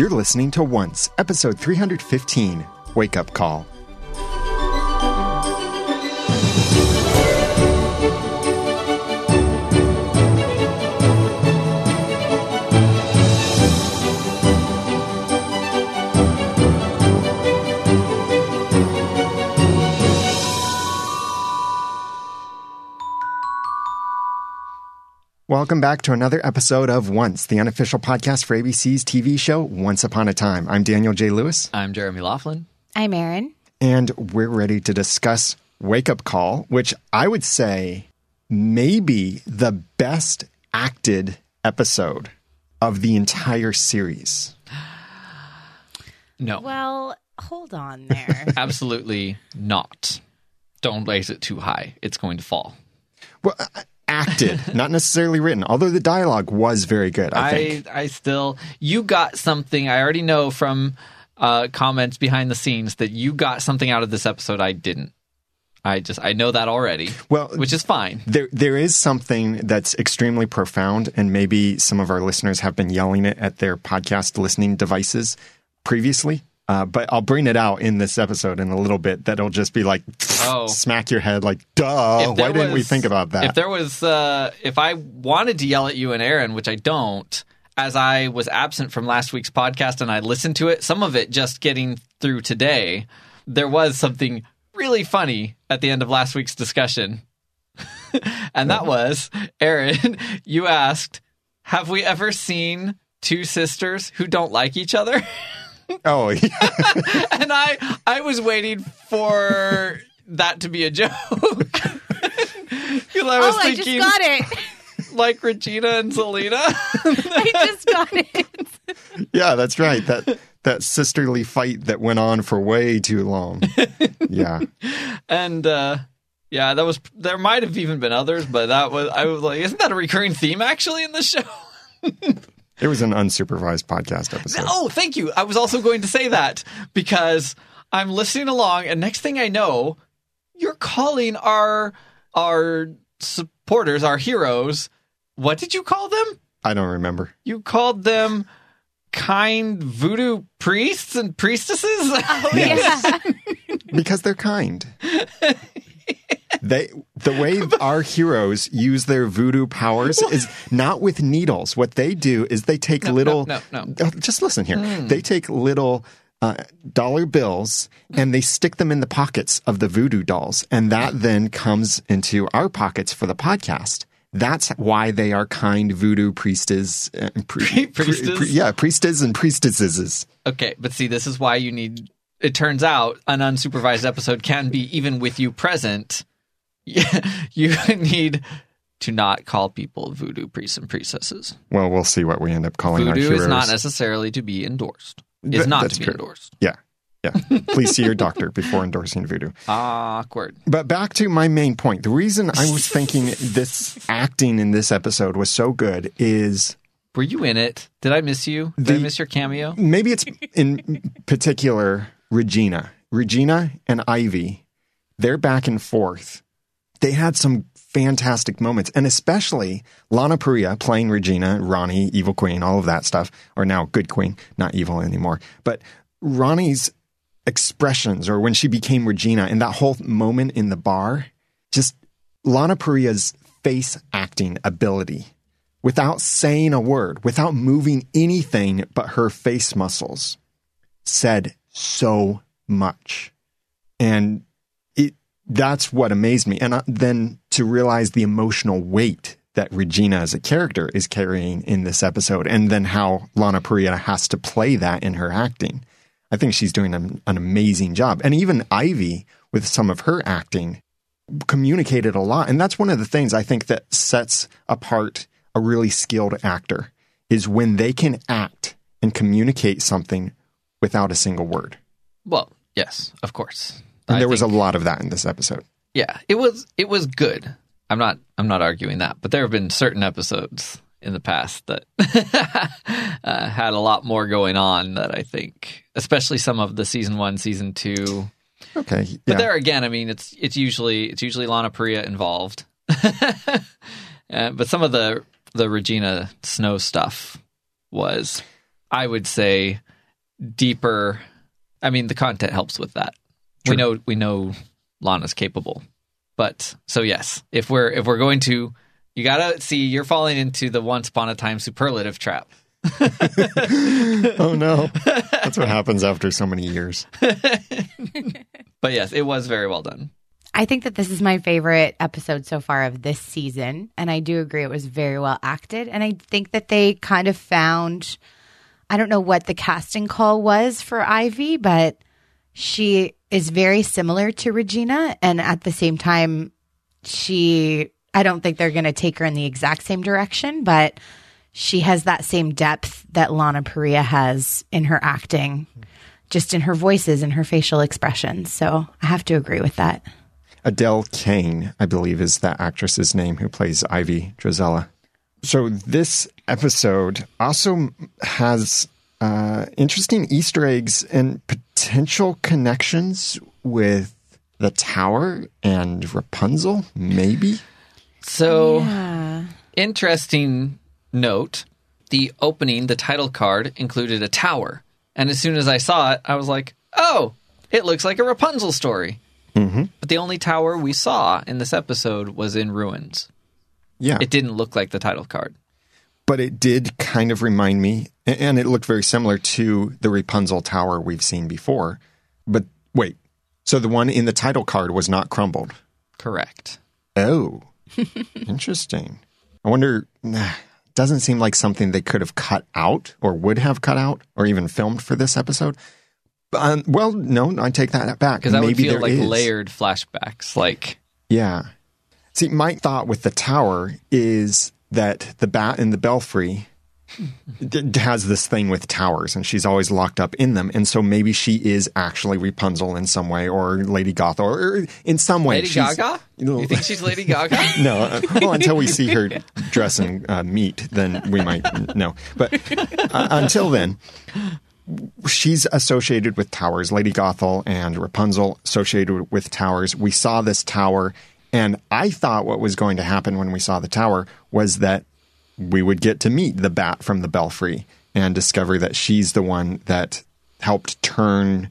You're listening to Once, episode 315 Wake Up Call. Welcome back to another episode of Once, the unofficial podcast for ABC's TV show Once Upon a Time. I'm Daniel J. Lewis, I'm Jeremy Laughlin. I'm Erin. and we're ready to discuss Wake Up Call, which I would say may be the best acted episode of the entire series. No, Well, hold on there. absolutely not. Don't raise it too high. It's going to fall. Well, uh, acted, not necessarily written, although the dialogue was very good, I think. I, I still, you got something. I already know from uh, comments behind the scenes that you got something out of this episode I didn't. I just, I know that already. Well, which is fine. There, there is something that's extremely profound, and maybe some of our listeners have been yelling it at their podcast listening devices previously. Uh, but I'll bring it out in this episode in a little bit. That'll just be like Oh. smack your head, like, duh! Why didn't we think about that? If there was, uh, if I wanted to yell at you and Erin, which I don't, as I was absent from last week's podcast and I listened to it, some of it just getting through today, there was something really funny at the end of last week's discussion. and that was, Erin, you asked, have we ever seen two sisters who don't like each other? Oh, yeah. and I, I was waiting for that to be a joke. 'Cause I was oh, I just thinking, got it. like Regina and Zelena. I just got it. yeah, that's right. That that sisterly fight that went on for way too long. yeah. and uh yeah, that was there might have even been others, but that was I was like, isn't that a recurring theme actually in the show? It was an unsupervised podcast episode. Oh, thank you. I was also going to say that because I'm listening along and next thing I know, you're calling our our supporters, our heroes, what did you call them? I don't remember. You called them kind voodoo priests and priestesses? Oh, Yes. yeah. because they're kind. they the way our heroes use their voodoo powers is not with needles. What they do is they take little. no, no. Uh, Just listen here. They take little. Uh, dollar bills and they stick them in the pockets of the voodoo dolls and that then comes into our pockets for the podcast that's why they are kind voodoo priestess uh, pri- Priestess? pri- yeah priestess and priestesses Okay, but see, this is why you need. It turns out an unsupervised episode can be even with you present. You need to not call people voodoo priests and priestesses. well we'll see what we end up calling our Voodoo heroes is not necessarily to be endorsed. Is Th- not to be true. endorsed. Yeah. Yeah. Please see your doctor before endorsing voodoo. Awkward. But back to my main point. The reason I was thinking this acting in this episode was so good is Were you in it? Did I miss you? Did I miss your cameo? maybe it's in particular Regina. Regina and Ivy, they're back and forth. They had some fantastic moments, and especially Lana Parrilla playing Regina, Ronnie, Evil Queen, all of that stuff, or now Good Queen, not evil anymore. But Ronnie's expressions, or when she became Regina, and that whole moment in the bar, just Lana Parrilla's face acting ability without saying a word, without moving anything but her face muscles, said so much. And that's what amazed me. And uh, then to realize the emotional weight that Regina as a character is carrying in this episode, and then how Lana Parrilla has to play that in her acting. I think she's doing an, an amazing job. And even Ivy, with some of her acting, communicated a lot. And that's one of the things I think that sets apart a really skilled actor is when they can act and communicate something without a single word. Well, yes, of course. And I there was a lot of that in this episode. Yeah, it was it was good. I'm not I'm not arguing that, but there have been certain episodes in the past that uh, had a lot more going on that I think, especially some of the season one, season two. Okay. But there again, I mean, it's it's usually it's usually Lana Parrilla involved, uh, but some of the the Regina Snow stuff was, I would say, deeper. I mean, the content helps with that. We know we know Lana's capable, but so yes, if we're if we're going to, you gotta see you're falling into the once upon a time superlative trap. oh no, that's what happens after so many years. But yes, it was very well done. I think that this is my favorite episode so far of this season. And I do agree it was very well acted. And I think that they kind of found, I don't know what the casting call was for Ivy, but she is very similar to Regina. And at the same time, she, I don't think they're going to take her in the exact same direction, but she has that same depth that Lana Parrilla has in her acting, just in her voices and her facial expressions. So I have to agree with that. Adelaide Kane, I believe, is that actress's name who plays Ivy Drizella. So this episode also has uh, interesting Easter eggs and potential connections with the Tower and Rapunzel, maybe. So Yeah. interesting note: the opening, the title card included a tower, and as soon as I saw it, I was like, "Oh, it looks like a Rapunzel story." Mm-hmm. But the only tower we saw in this episode was in ruins. Yeah, It didn't look like the title card. But it did kind of remind me, and it looked very similar to the Rapunzel Tower we've seen before. But wait, so the one in the title card was not crumbled? Correct. Oh, interesting. I wonder. Nah, doesn't seem like something they could have cut out or would have cut out or even filmed for this episode. Um, well, no, I take that back. Because that would Maybe feel like is. layered flashbacks. Like, Yeah. See, my thought with the tower is that the bat in the belfry d- has this thing with towers, and she's always locked up in them, and so maybe she is actually Rapunzel in some way, or Lady Goth, or, or in some way. Lady Gaga? No. You think she's Lady Gaga? No, uh, well, until we see her dress in uh, meat, then we might know. But uh, until then, she's associated with towers. Lady Gothel and Rapunzel associated with towers. We saw this tower, and I thought what was going to happen when we saw the tower was that we would get to meet the bat from the belfry and discover that she's the one that helped turn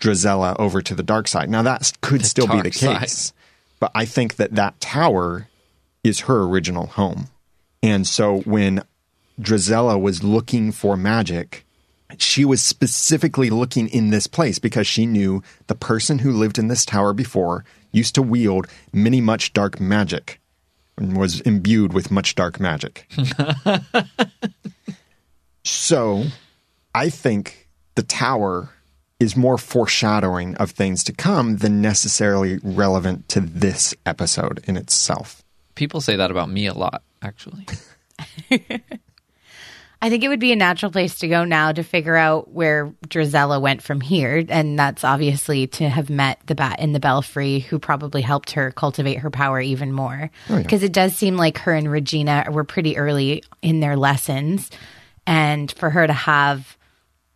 Drizella over to the dark side. Now that could still be the dark side. case, but I think that that tower is her original home. And so when Drizella was looking for magic, she was specifically looking in this place because she knew the person who lived in this tower before used to wield many much dark magic and was imbued with much dark magic. so I think the tower is more foreshadowing of things to come than necessarily relevant to this episode in itself. People say that about me a lot, actually. I think it would be a natural place to go now to figure out where Drizella went from here. And that's obviously to have met the bat in the belfry who probably helped her cultivate her power even more. Oh, because it does seem like her and Regina were pretty early in their lessons. And for her to have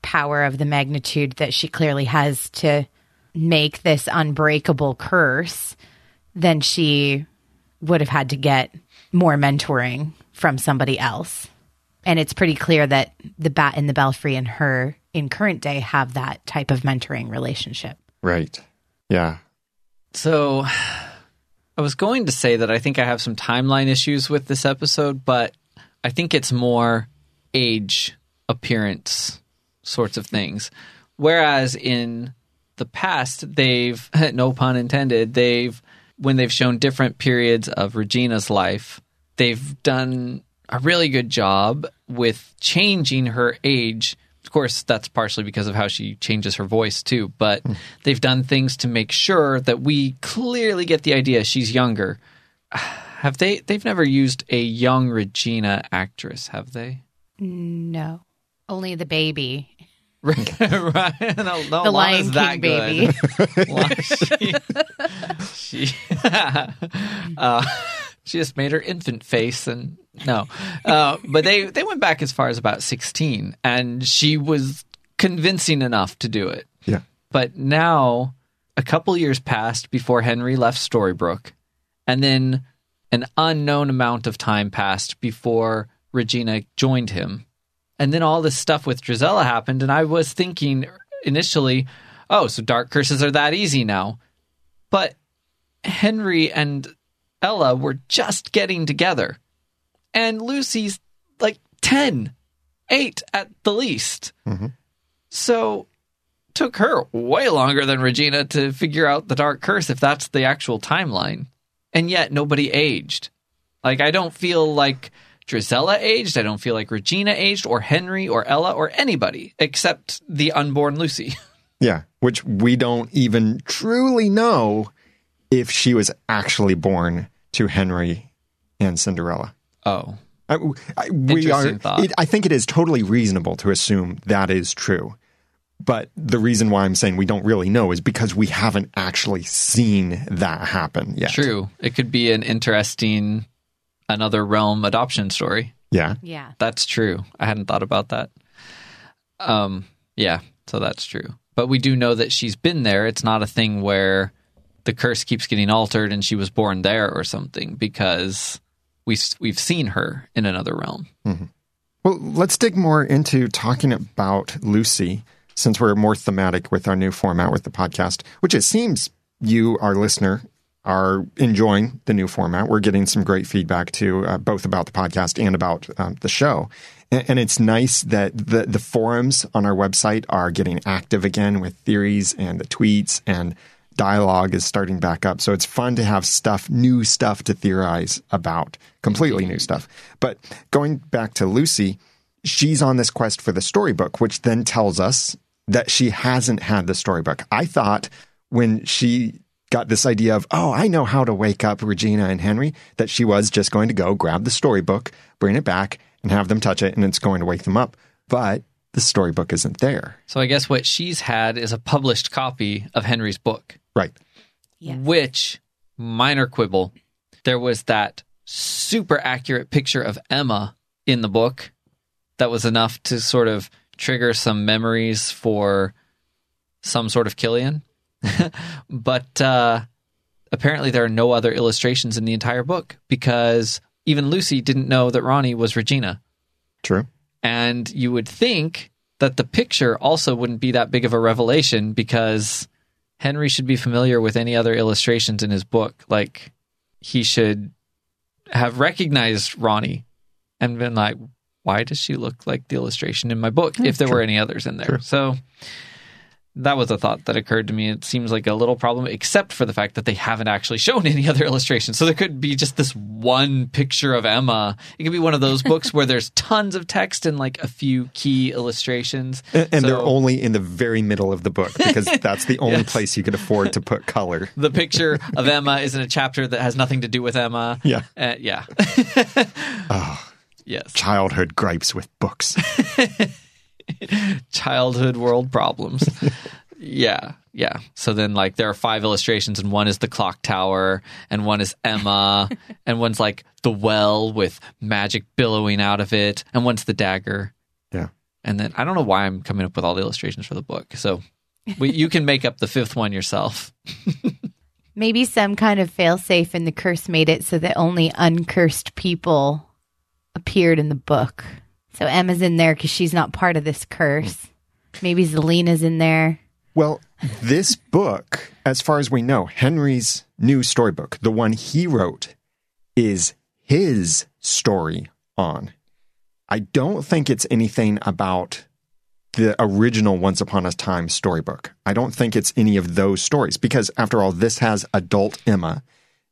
power of the magnitude that she clearly has to make this unbreakable curse, then she would have had to get more mentoring from somebody else. And it's pretty clear that the bat in the belfry and her in current day have that type of mentoring relationship. Right. Yeah. So I was going to say that I think I have some timeline issues with this episode, but I think it's more age, appearance sorts of things. Whereas in the past, they've, no pun intended, they've, when they've shown different periods of Regina's life, they've done a really good job with changing her age. Of course, that's partially because of how she changes her voice too, but they've done things to make sure that we clearly get the idea she's younger. Have they? They've never used a young Regina actress, have they? No. Only the baby. right? No, no, The Lana's Lion that King baby. Lana- she, she, uh, she just made her infant face and no, uh, but they they went back as far as about sixteen, and she was convincing enough to do it. Yeah. But now, a couple years passed before Henry left Storybrooke, and then an unknown amount of time passed before Regina joined him. And then all this stuff with Drizella happened, and I was thinking initially, oh, so dark curses are that easy now. But Henry and Ella were just getting together. And Lucy's like 10, 8 at the least. Mm-hmm. So took her way longer than Regina to figure out the dark curse if that's the actual timeline. And yet nobody aged. Like I don't feel like Drizella aged, I don't feel like Regina aged or Henry or Ella or anybody except the unborn Lucy. Yeah, which we don't even truly know if she was actually born to Henry and Cinderella. Oh. I, I, we are. It, I think it is totally reasonable to assume that is true. But the reason why I'm saying we don't really know is because we haven't actually seen that happen yet. True. It could be an interesting another realm adoption story. Yeah. Yeah. That's true. I hadn't thought about that. Um, yeah, so that's true. But we do know that she's been there. It's not a thing where the curse keeps getting altered and she was born there or something because we we've seen her in another realm. Well, let's dig more into talking about Lucy since we're more thematic with our new format with the podcast, which it seems you, our listener, are enjoying the new format. We're getting some great feedback too, uh, both about the podcast and about um, the show. And, and it's nice that the, the forums on our website are getting active again with theories and the tweets and dialogue is starting back up. So it's fun to have stuff, new stuff to theorize about, completely new stuff. But going back to Lucy, she's on this quest for the storybook, which then tells us that she hasn't had the storybook. I thought when she got this idea of, oh, I know how to wake up Regina and Henry, that she was just going to go grab the storybook, bring it back, and have them touch it, and it's going to wake them up. But the storybook isn't there. So I guess what she's had is a published copy of Henry's book. Right. Yeah. Which, minor quibble, there was that super accurate picture of Emma in the book that was enough to sort of trigger some memories for some sort of Killian. but uh, apparently, there are no other illustrations in the entire book because even Lucy didn't know that Ronnie was Regina. True. And you would think that the picture also wouldn't be that big of a revelation because Henry should be familiar with any other illustrations in his book. Like he should have recognized Ronnie and been like, why does she look like the illustration in my book if there were any others in there? So that was a thought that occurred to me. It seems like a little problem, except for the fact that they haven't actually shown any other illustrations. So there could be just this one picture of Emma. It could be one of those books where there's tons of text and like a few key illustrations. And, and they're only in the very middle of the book because that's the only Yes. place you could afford to put color. the picture of Emma is in a chapter that has nothing to do with Emma. Yeah. Uh, yeah. Yes. Childhood gripes with books. childhood world problems. yeah, yeah. So then, like, there are five illustrations, and one is the clock tower, and one is Emma, and one's like the well with magic billowing out of it, and one's the dagger. Yeah. And then I don't know why I'm coming up with all the illustrations for the book. So we, you can make up the fifth one yourself. Maybe some kind of failsafe in the curse made it so that only uncursed people appeared in the book. So Emma's in there because she's not part of this curse. Maybe Zelena's in there. Well, this book, as far as we know, Henry's new storybook, the one he wrote, is his story on. I don't think it's anything about the original Once Upon a Time storybook. I don't think it's any of those stories because, after all, this has adult Emma.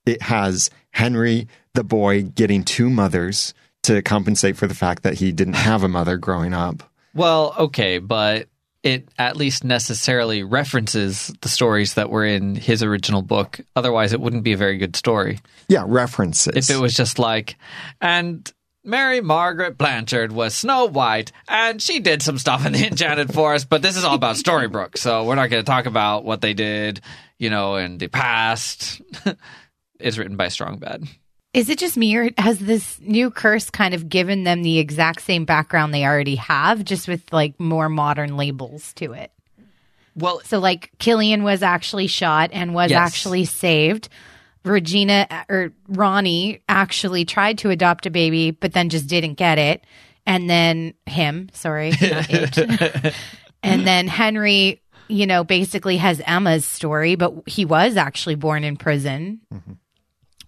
It has Henry, the boy, getting two mothers to compensate for the fact that he didn't have a mother growing up. Well, okay, but it at least necessarily references the stories that were in his original book. Otherwise, it wouldn't be a very good story. Yeah, references. If it was just like, and Mary Margaret Blanchard was Snow White, and she did some stuff in the Enchanted Forest, but this is all about Storybrooke, so we're not going to talk about what they did, you know, in the past. it's written by Strong Bad. Is it just me or has this new curse kind of given them the exact same background they already have, just with like more modern labels to it? Well, So, like, Killian was actually shot and was Yes. actually saved. Regina or Ronnie actually tried to adopt a baby, but then just didn't get it. And then him, sorry, and then Henry, you know, basically has Emma's story, but he was actually born in prison. Mm-hmm.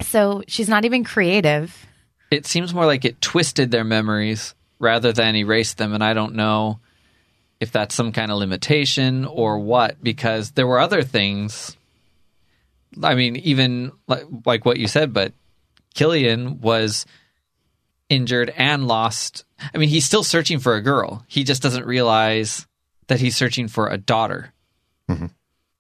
So she's not even creative. It seems more like it twisted their memories rather than erased them, and I don't know if that's some kind of limitation or what, because there were other things. I mean, even like, like what you said, but Killian was injured and lost. I mean, he's still searching for a girl. He just doesn't realize that he's searching for a daughter. Mm-hmm.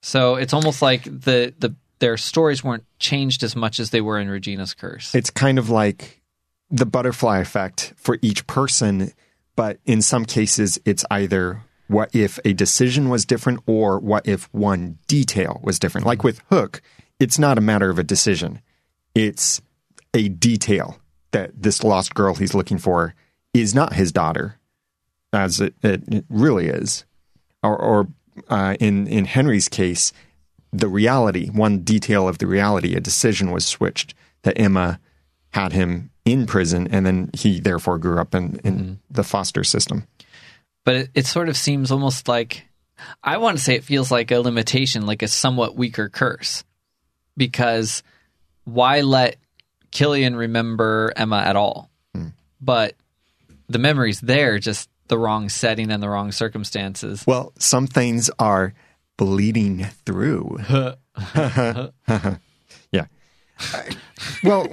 So it's almost like the the their stories weren't changed as much as they were in Regina's curse. It's kind of like the butterfly effect for each person, but in some cases, it's either what if a decision was different or what if one detail was different. Like with Hook, it's not a matter of a decision, it's a detail that this lost girl he's looking for is not his daughter, as it, it really is. Or, or uh, in, in Henry's case, the reality, one detail of the reality, a decision was switched that Emma had him in prison and then he therefore grew up in, in mm-hmm. the foster system. but it, it sort of seems almost like I want to say it feels like a limitation, like a somewhat weaker curse, because why let Killian remember Emma at all? Hmm. But the memory's there, just the wrong setting and the wrong circumstances. Well, some things are bleeding through. yeah. Well,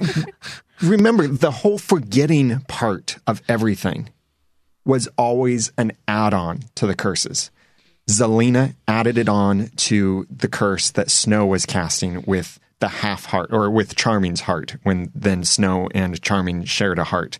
remember the whole forgetting part of everything was always an add on to the curses. Zelena added it on to the curse that Snow was casting with the half heart or with Charming's heart when then Snow and Charming shared a heart.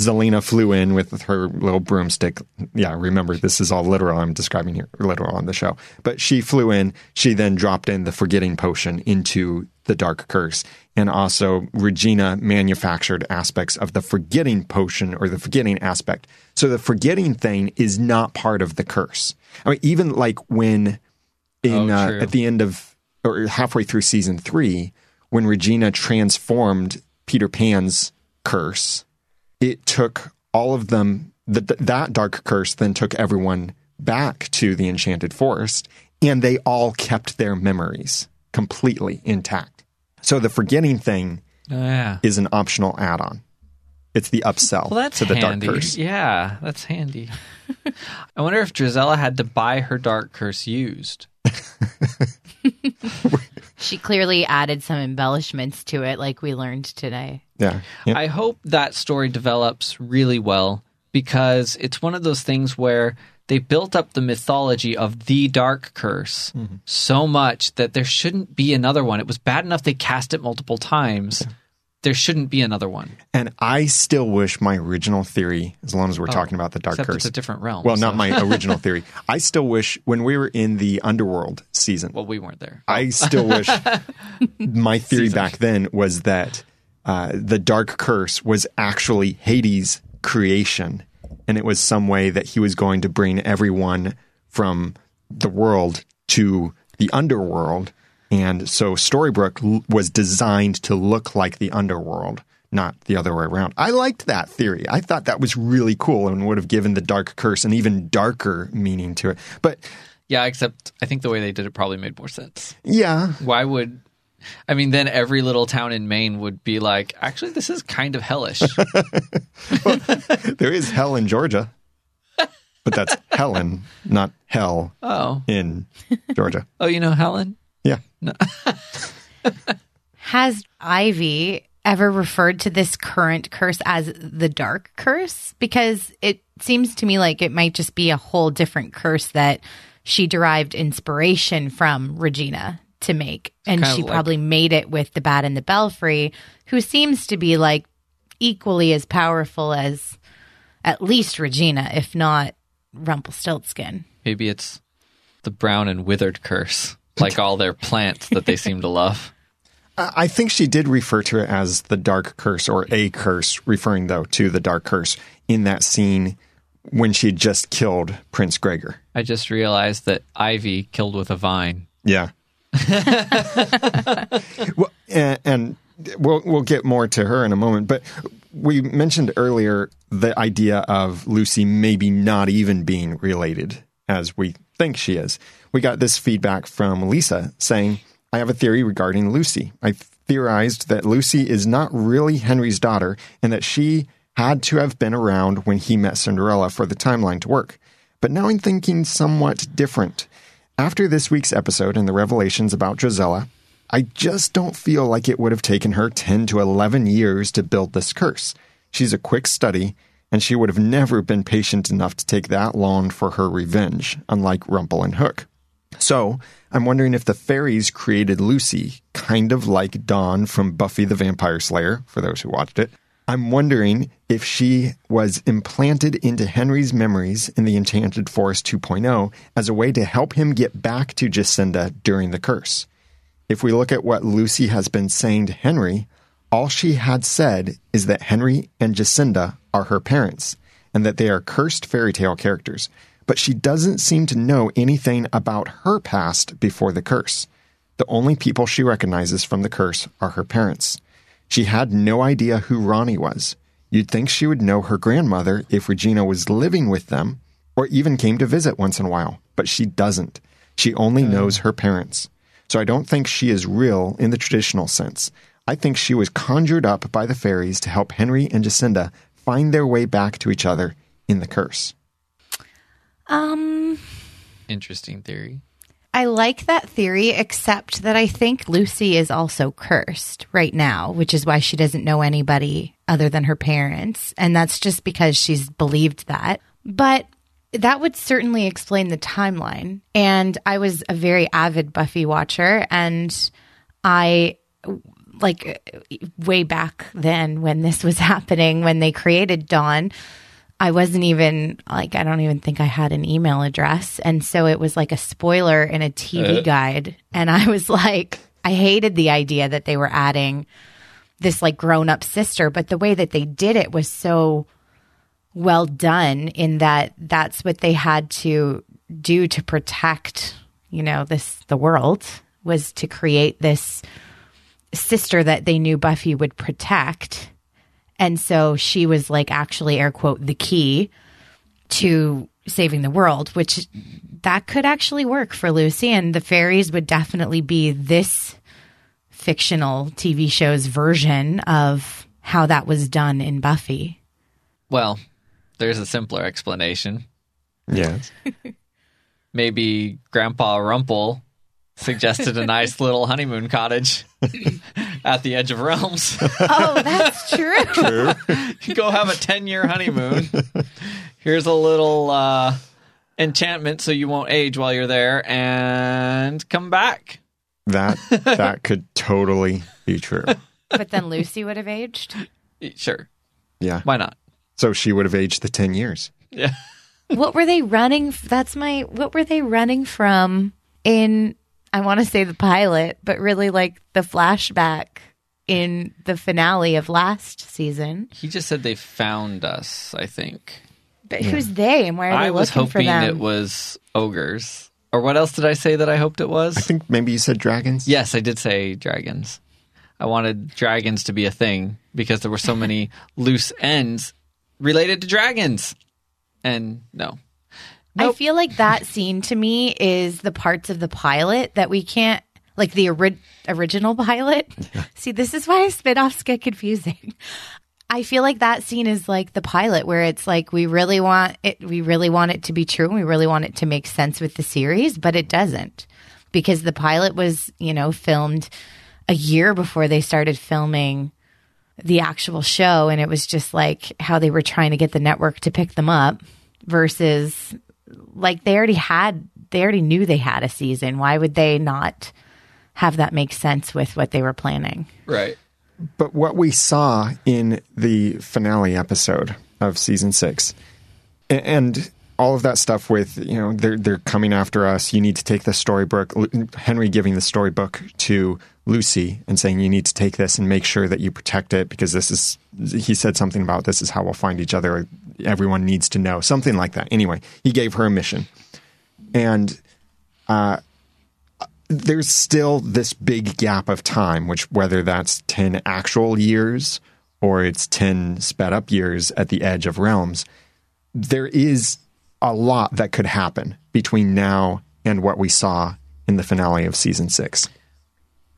Zelena flew in with her little broomstick. Yeah, remember this is all literal. I'm describing here literal on the show. But she flew in. She then dropped in the forgetting potion into the dark curse. And also Regina manufactured aspects of the forgetting potion or the forgetting aspect. So the forgetting thing is not part of the curse. I mean, even like when in Oh, uh, at the end of or halfway through season three, when Regina transformed Peter Pan's curse, it took all of them th- th- that dark curse then took everyone back to the enchanted forest and they all kept their memories completely intact so the forgetting thing Oh, yeah. is an optional add-on it's the upsell Well, that's to the handy. dark curse Yeah, that's handy. I wonder if Drizella had to buy her dark curse used. She clearly added some embellishments to it, like we learned today. yeah, yeah. I hope that story develops really well because it's one of those things where they built up the mythology of the dark curse mm-hmm. so much that there shouldn't be another one. It was bad enough they cast it multiple times. There shouldn't be another one. and i still wish my original theory as long as we're talking about the dark Oh, curse it's a different realm. well so- not my original theory i still wish when we were in the underworld season Well, we weren't there. I still wish my theory back then was that uh, the dark curse was actually Hades' creation, and it was some way that he was going to bring everyone from the world to the underworld. And so Storybrooke l- was designed to look like the underworld, not the other way around. I liked that theory. I thought that was really cool and would have given the dark curse an even darker meaning to it. But Yeah, except I think the way they did it probably made more sense. yeah, Why would I mean then every little town in Maine would be like, actually this is kind of hellish. There is hell in Georgia, but that's Helen, not hell oh. in Georgia. Oh, you know Helen? Yeah. Has Ivy ever referred to this current curse as the dark curse? Because it seems to me like it might just be a whole different curse that she derived inspiration from Regina to make. And she like- probably made it with the Bat in the Belfry, who seems to be like equally as powerful as at least Regina, if not Rumpelstiltskin. Maybe it's the brown and withered curse, like all their plants that they seem to love. I think she did refer to it as the dark curse or a curse, referring though to the dark curse in that scene when she had just killed Prince Gregor. I just realized that Ivy killed with a vine. Yeah. well, and, and we'll we'll get more to her in a moment, but we mentioned earlier the idea of Lucy maybe not even being related as we think she is. We got this feedback from Lisa saying, I have a theory regarding Lucy. I theorized that Lucy is not really Henry's daughter and that she had to have been around when he met Cinderella for the timeline to work. But now I'm thinking somewhat different. After this week's episode and the revelations about Drizella, I just don't feel like it would have taken her 10 to 11 years to build this curse. She's a quick study, and she would have never been patient enough to take that long for her revenge, unlike Rumple and Hook. So, I'm wondering if the fairies created Lucy, kind of like Dawn from Buffy the Vampire Slayer, for those who watched it. I'm wondering if she was implanted into Henry's memories in the Enchanted Forest 2.0 as a way to help him get back to Jacinda during the curse. If we look at what Lucy has been saying to Henry, all she had said is that Henry and Jacinda are her parents and that they are cursed fairy tale characters, but she doesn't seem to know anything about her past before the curse. The only people she recognizes from the curse are her parents. She had no idea who Ronnie was. You'd think she would know her grandmother if Regina was living with them or even came to visit once in a while, but she doesn't. She only hmm. knows her parents. So I don't think she is real in the traditional sense. I think she was conjured up by the fairies to help Henry and Jacinda find their way back to each other in the curse. Um, Interesting theory. I like that theory, except that I think Lucy is also cursed right now, which is why she doesn't know anybody other than her parents. And that's just because she's believed that. But that would certainly explain the timeline. And I was a very avid Buffy watcher, and I like way back then when this was happening, when they created Dawn, I wasn't even like, I don't even think I had an email address. And so it was like a spoiler in a TV Uh. guide. And I was like, I hated the idea that they were adding this like grown up sister, but the way that they did it was so well done in that that's what they had to do to protect, you know, this the world was to create this sister that they knew Buffy would protect. And so she was like actually air quote the key to saving the world, which that could actually work for Lucy and the fairies would definitely be this fictional TV show's version of how that was done in Buffy. Well, there's a simpler explanation. Yes. Maybe Grandpa Rumple suggested a nice little honeymoon cottage at the edge of realms. Oh, that's true. True. Go have a 10 year honeymoon. Here's a little uh, enchantment so you won't age while you're there and come back. That that could totally be true. but then Lucy would have aged. Sure. Yeah. Why not? So she would have aged the 10 years. Yeah. What were they running? That's my. What were they running from in? I want to say the pilot, but really like the flashback in the finale of last season. He just said they found us, I think. But who's they and why are they I was hoping it was ogres. Or what else did I say that I hoped it was? I think maybe you said dragons. Yes, I did say dragons. I wanted dragons to be a thing because there were so many loose ends related to dragons. And no. I feel like that scene to me is the parts of the pilot that we can't, like the ori- original pilot. See, this is why spin-offs get confusing. I feel like that scene is like the pilot where it's like we really want it we really want it to be true and we really want it to make sense with the series, but it doesn't. Because the pilot was, you know, filmed a year before they started filming the actual show and it was just like how they were trying to get the network to pick them up versus like they already had they already knew they had a season why would they not have that make sense with what they were planning Right. But what we saw in the finale episode of season six, and all of that stuff with you know they're they're coming after us. You need to take the storybook. Henry giving the storybook to Lucy and saying you need to take this and make sure that you protect it because this is. He said something about this is how we'll find each other. Everyone needs to know something like that. Anyway, he gave her a mission, and uh, there's still this big gap of time, which whether that's 10 actual years or it's 10 sped up years at the edge of realms, there is a lot that could happen between now and what we saw in the finale of season six.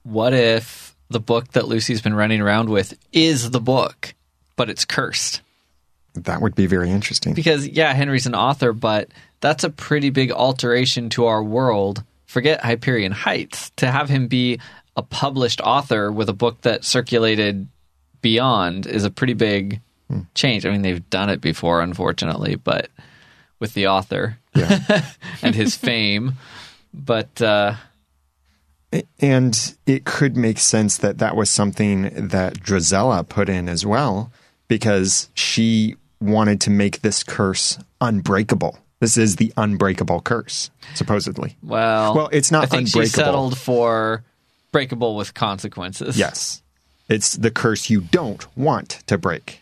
What if the book that Lucy's been running around with is the book, but it's cursed? That would be very interesting. Because, yeah, Henry's an author, but that's a pretty big alteration to our world. Forget Hyperion Heights. To have him be a published author with a book that circulated beyond is a pretty big change. I mean, they've done it before, unfortunately, but with the author Yeah. and his fame. But uh, and it could make sense that that was something that Drizella put in as well because she wanted to make this curse unbreakable. This is the unbreakable curse, supposedly. well, Well, it's not I think she unbreakable. settled for breakable with consequences. Yes. It's the curse you don't want to break.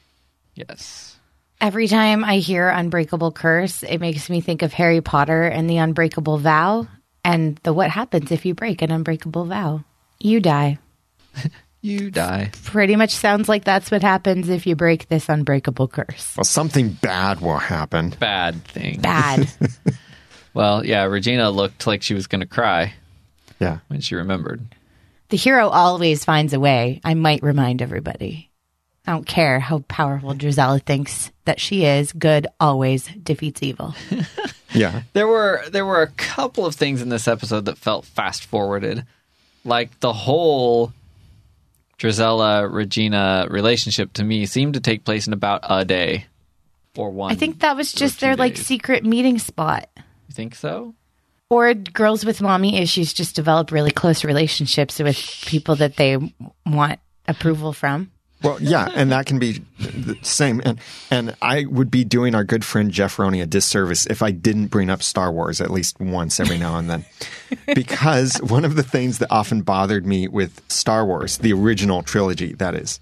Yes. Every time I hear Unbreakable Curse, it makes me think of Harry Potter and the Unbreakable Vow and the what happens if you break an unbreakable vow. You die. You die. Pretty much sounds like that's what happens if you break this unbreakable curse. Well, something bad will happen. Bad thing. Bad. Well, yeah, Regina looked like she was going to cry Yeah. when she remembered. the hero always finds a way. I might remind everybody. I don't care how powerful Drizella thinks that she is. Good always defeats evil. Yeah. There were there were a couple of things in this episode that felt fast forwarded, like the whole Drizella Regina relationship to me seemed to take place in about a day or one. I think that was just their like secret meeting spot. You think so? Or girls with mommy issues just develop really close relationships with people that they want approval from. Well, yeah, and that can be the same. And and I would be doing our good friend Jeff Roney a disservice if I didn't bring up Star Wars at least once every now and then, because one of the things that often bothered me with Star Wars, the original trilogy, that is,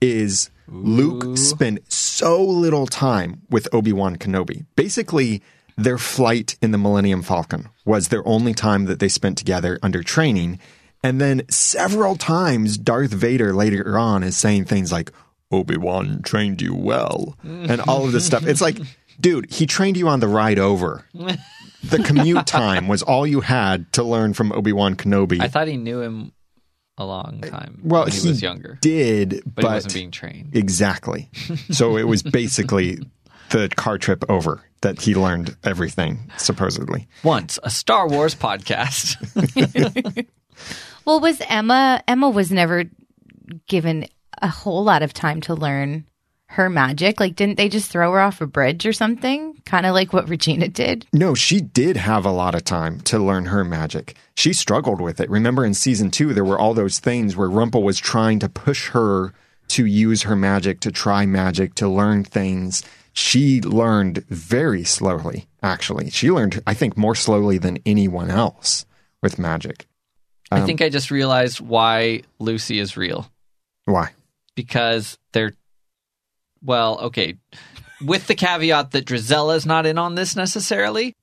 is Luke spent so little time with Obi Wan Kenobi. Basically, their flight in the Millennium Falcon was their only time that they spent together under training. And then several times, Darth Vader later on is saying things like, Obi Wan trained you well, and all of this stuff. It's like, dude, he trained you on the ride over. The commute time was all you had to learn from Obi Wan Kenobi. I thought he knew him a long time. well, when he, was younger, did, but, he wasn't being trained. Exactly. So it was basically the car trip over that he learned everything, supposedly. Once a Star Wars podcast. Well, was Emma Emma was never given a whole lot of time to learn her magic. Like didn't they just throw her off a bridge or something? Kind of like what Regina did. No, she did have a lot of time to learn her magic. She struggled with it. Remember in season two, there were all those things where Rumple was trying to push her to use her magic, to try magic, to learn things. She learned very slowly, actually. She learned, I think, more slowly than anyone else with magic. I um, think I just realized why Lucy is real. Why? because they're well, okay. With the caveat that Drizella is not in on this necessarily,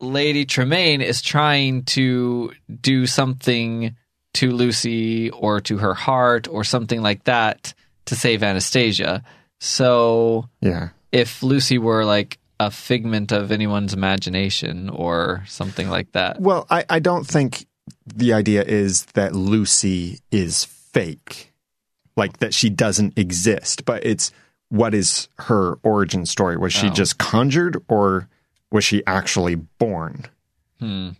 Lady Tremaine is trying to do something to Lucy or to her heart or something like that to save Anastasia. So Yeah. if Lucy were like a figment of anyone's imagination or something like that. Well, I, I don't think the idea is that Lucy is fake, like that she doesn't exist, but it's what is her origin story? Was she Oh. just conjured or was she actually born? Hmm.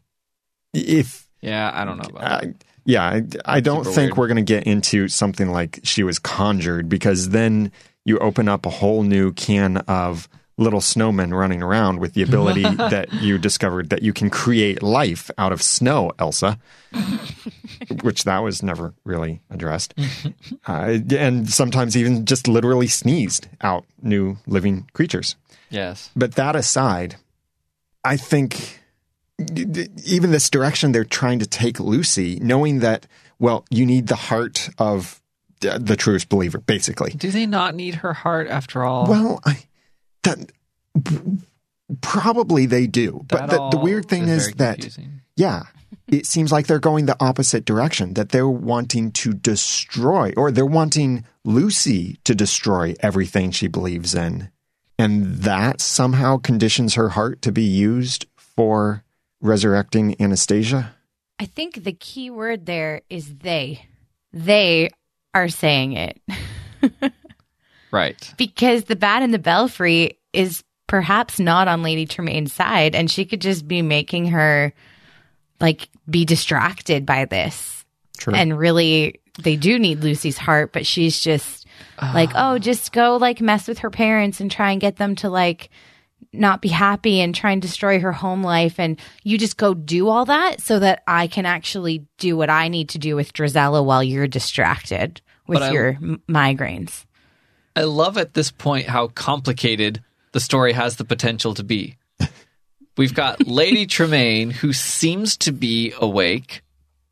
If, Yeah, I don't know about that. uh, yeah, I, I don't Super think weird. we're going to get into something like she was conjured because then you open up a whole new can of little snowmen running around with the ability that you discovered that you can create life out of snow, Elsa, which that was never really addressed. uh, and sometimes even just literally sneezed out new living creatures. Yes. But that aside, I think even this direction they're trying to take Lucy, knowing that, well, you need the heart of the truest believer, basically. Do they not need her heart after all? Well, I, that probably they do. But the, the weird thing is, very that, confusing. yeah, it seems like they're going the opposite direction, that they're wanting to destroy, or they're wanting Lucy to destroy everything she believes in. And that somehow conditions her heart to be used for resurrecting Anastasia. I think the key word there is they. They are saying it. Right. because the bat in the belfry is perhaps not on Lady Tremaine's side, and she could just be making her like be distracted by this. True. And really, they do need Lucy's heart, but she's just like, ah. oh, just go like mess with her parents and try and get them to like not be happy and try and destroy her home life. And you just go do all that so that I can actually do what I need to do with Drizella while you're distracted with I- your m- migraines. I love at this point how complicated the story has the potential to be. We've got Lady Tremaine, who seems to be awake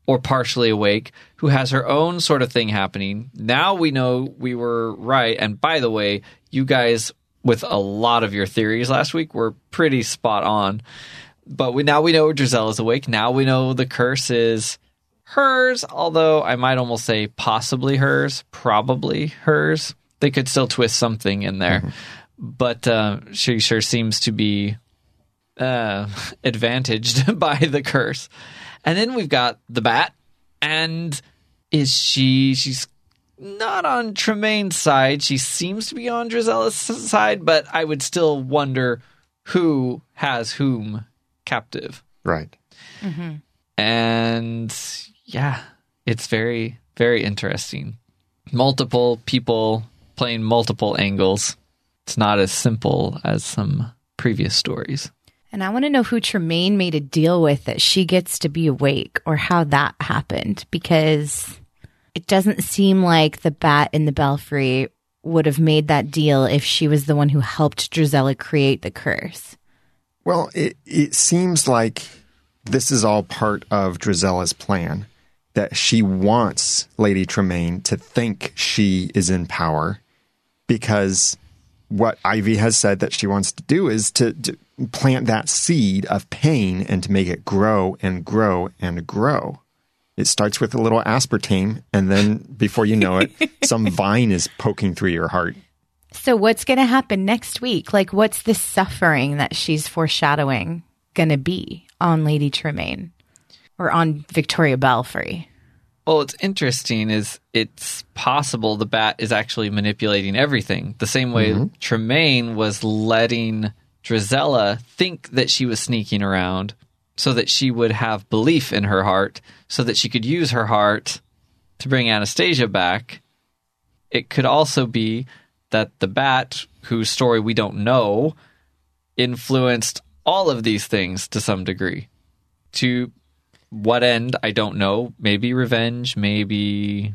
or partially awake, who has her own sort of thing happening. Now we know we were right. And by the way, you guys, with a lot of your theories last week, were pretty spot on. But we now we know Drizella's awake. Now we know the curse is hers, although I might almost say possibly hers, probably hers. They could still twist something in there. Mm-hmm. But uh, she sure seems to be uh, advantaged by the curse. And then we've got the bat. And is she, she's not on Tremaine's side. She seems to be on Drizella's side, but I would still wonder who has whom captive. right. And yeah, it's very, very interesting. Multiple people playing multiple angles. It's not as simple as some previous stories. And I want to know who Tremaine made a deal with that she gets to be awake or how that happened because it doesn't seem like the bat in the belfry would have made that deal if she was the one who helped Drizella create the curse. Well, it, it seems like this is all part of Drizella's plan that she wants Lady Tremaine to think she is in power because what Ivy has said that she wants to do is to, to plant that seed of pain and to make it grow and grow and grow. It starts with a little aspartame, and then before you know it, some vine is poking through your heart. So, what's going to happen next week? Like, what's the suffering that she's foreshadowing going to be on Lady Tremaine or on Victoria Belfrey? Well, what's interesting is it's possible the bat is actually manipulating everything. The same way mm-hmm. Tremaine was letting Drizella think that she was sneaking around so that she would have belief in her heart, so that she could use her heart to bring Anastasia back. It could also be that the bat, whose story we don't know, influenced all of these things to some degree. To what end, I don't know. Maybe revenge, maybe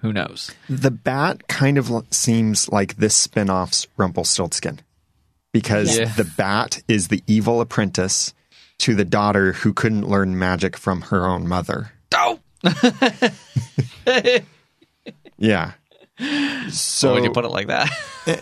who knows. The bat kind of seems like this spin-off's Rumpelstiltskin because Yeah. the bat is the evil apprentice to the daughter who couldn't learn magic from her own mother. Oh! Yeah. So, when you put it like that. Eh,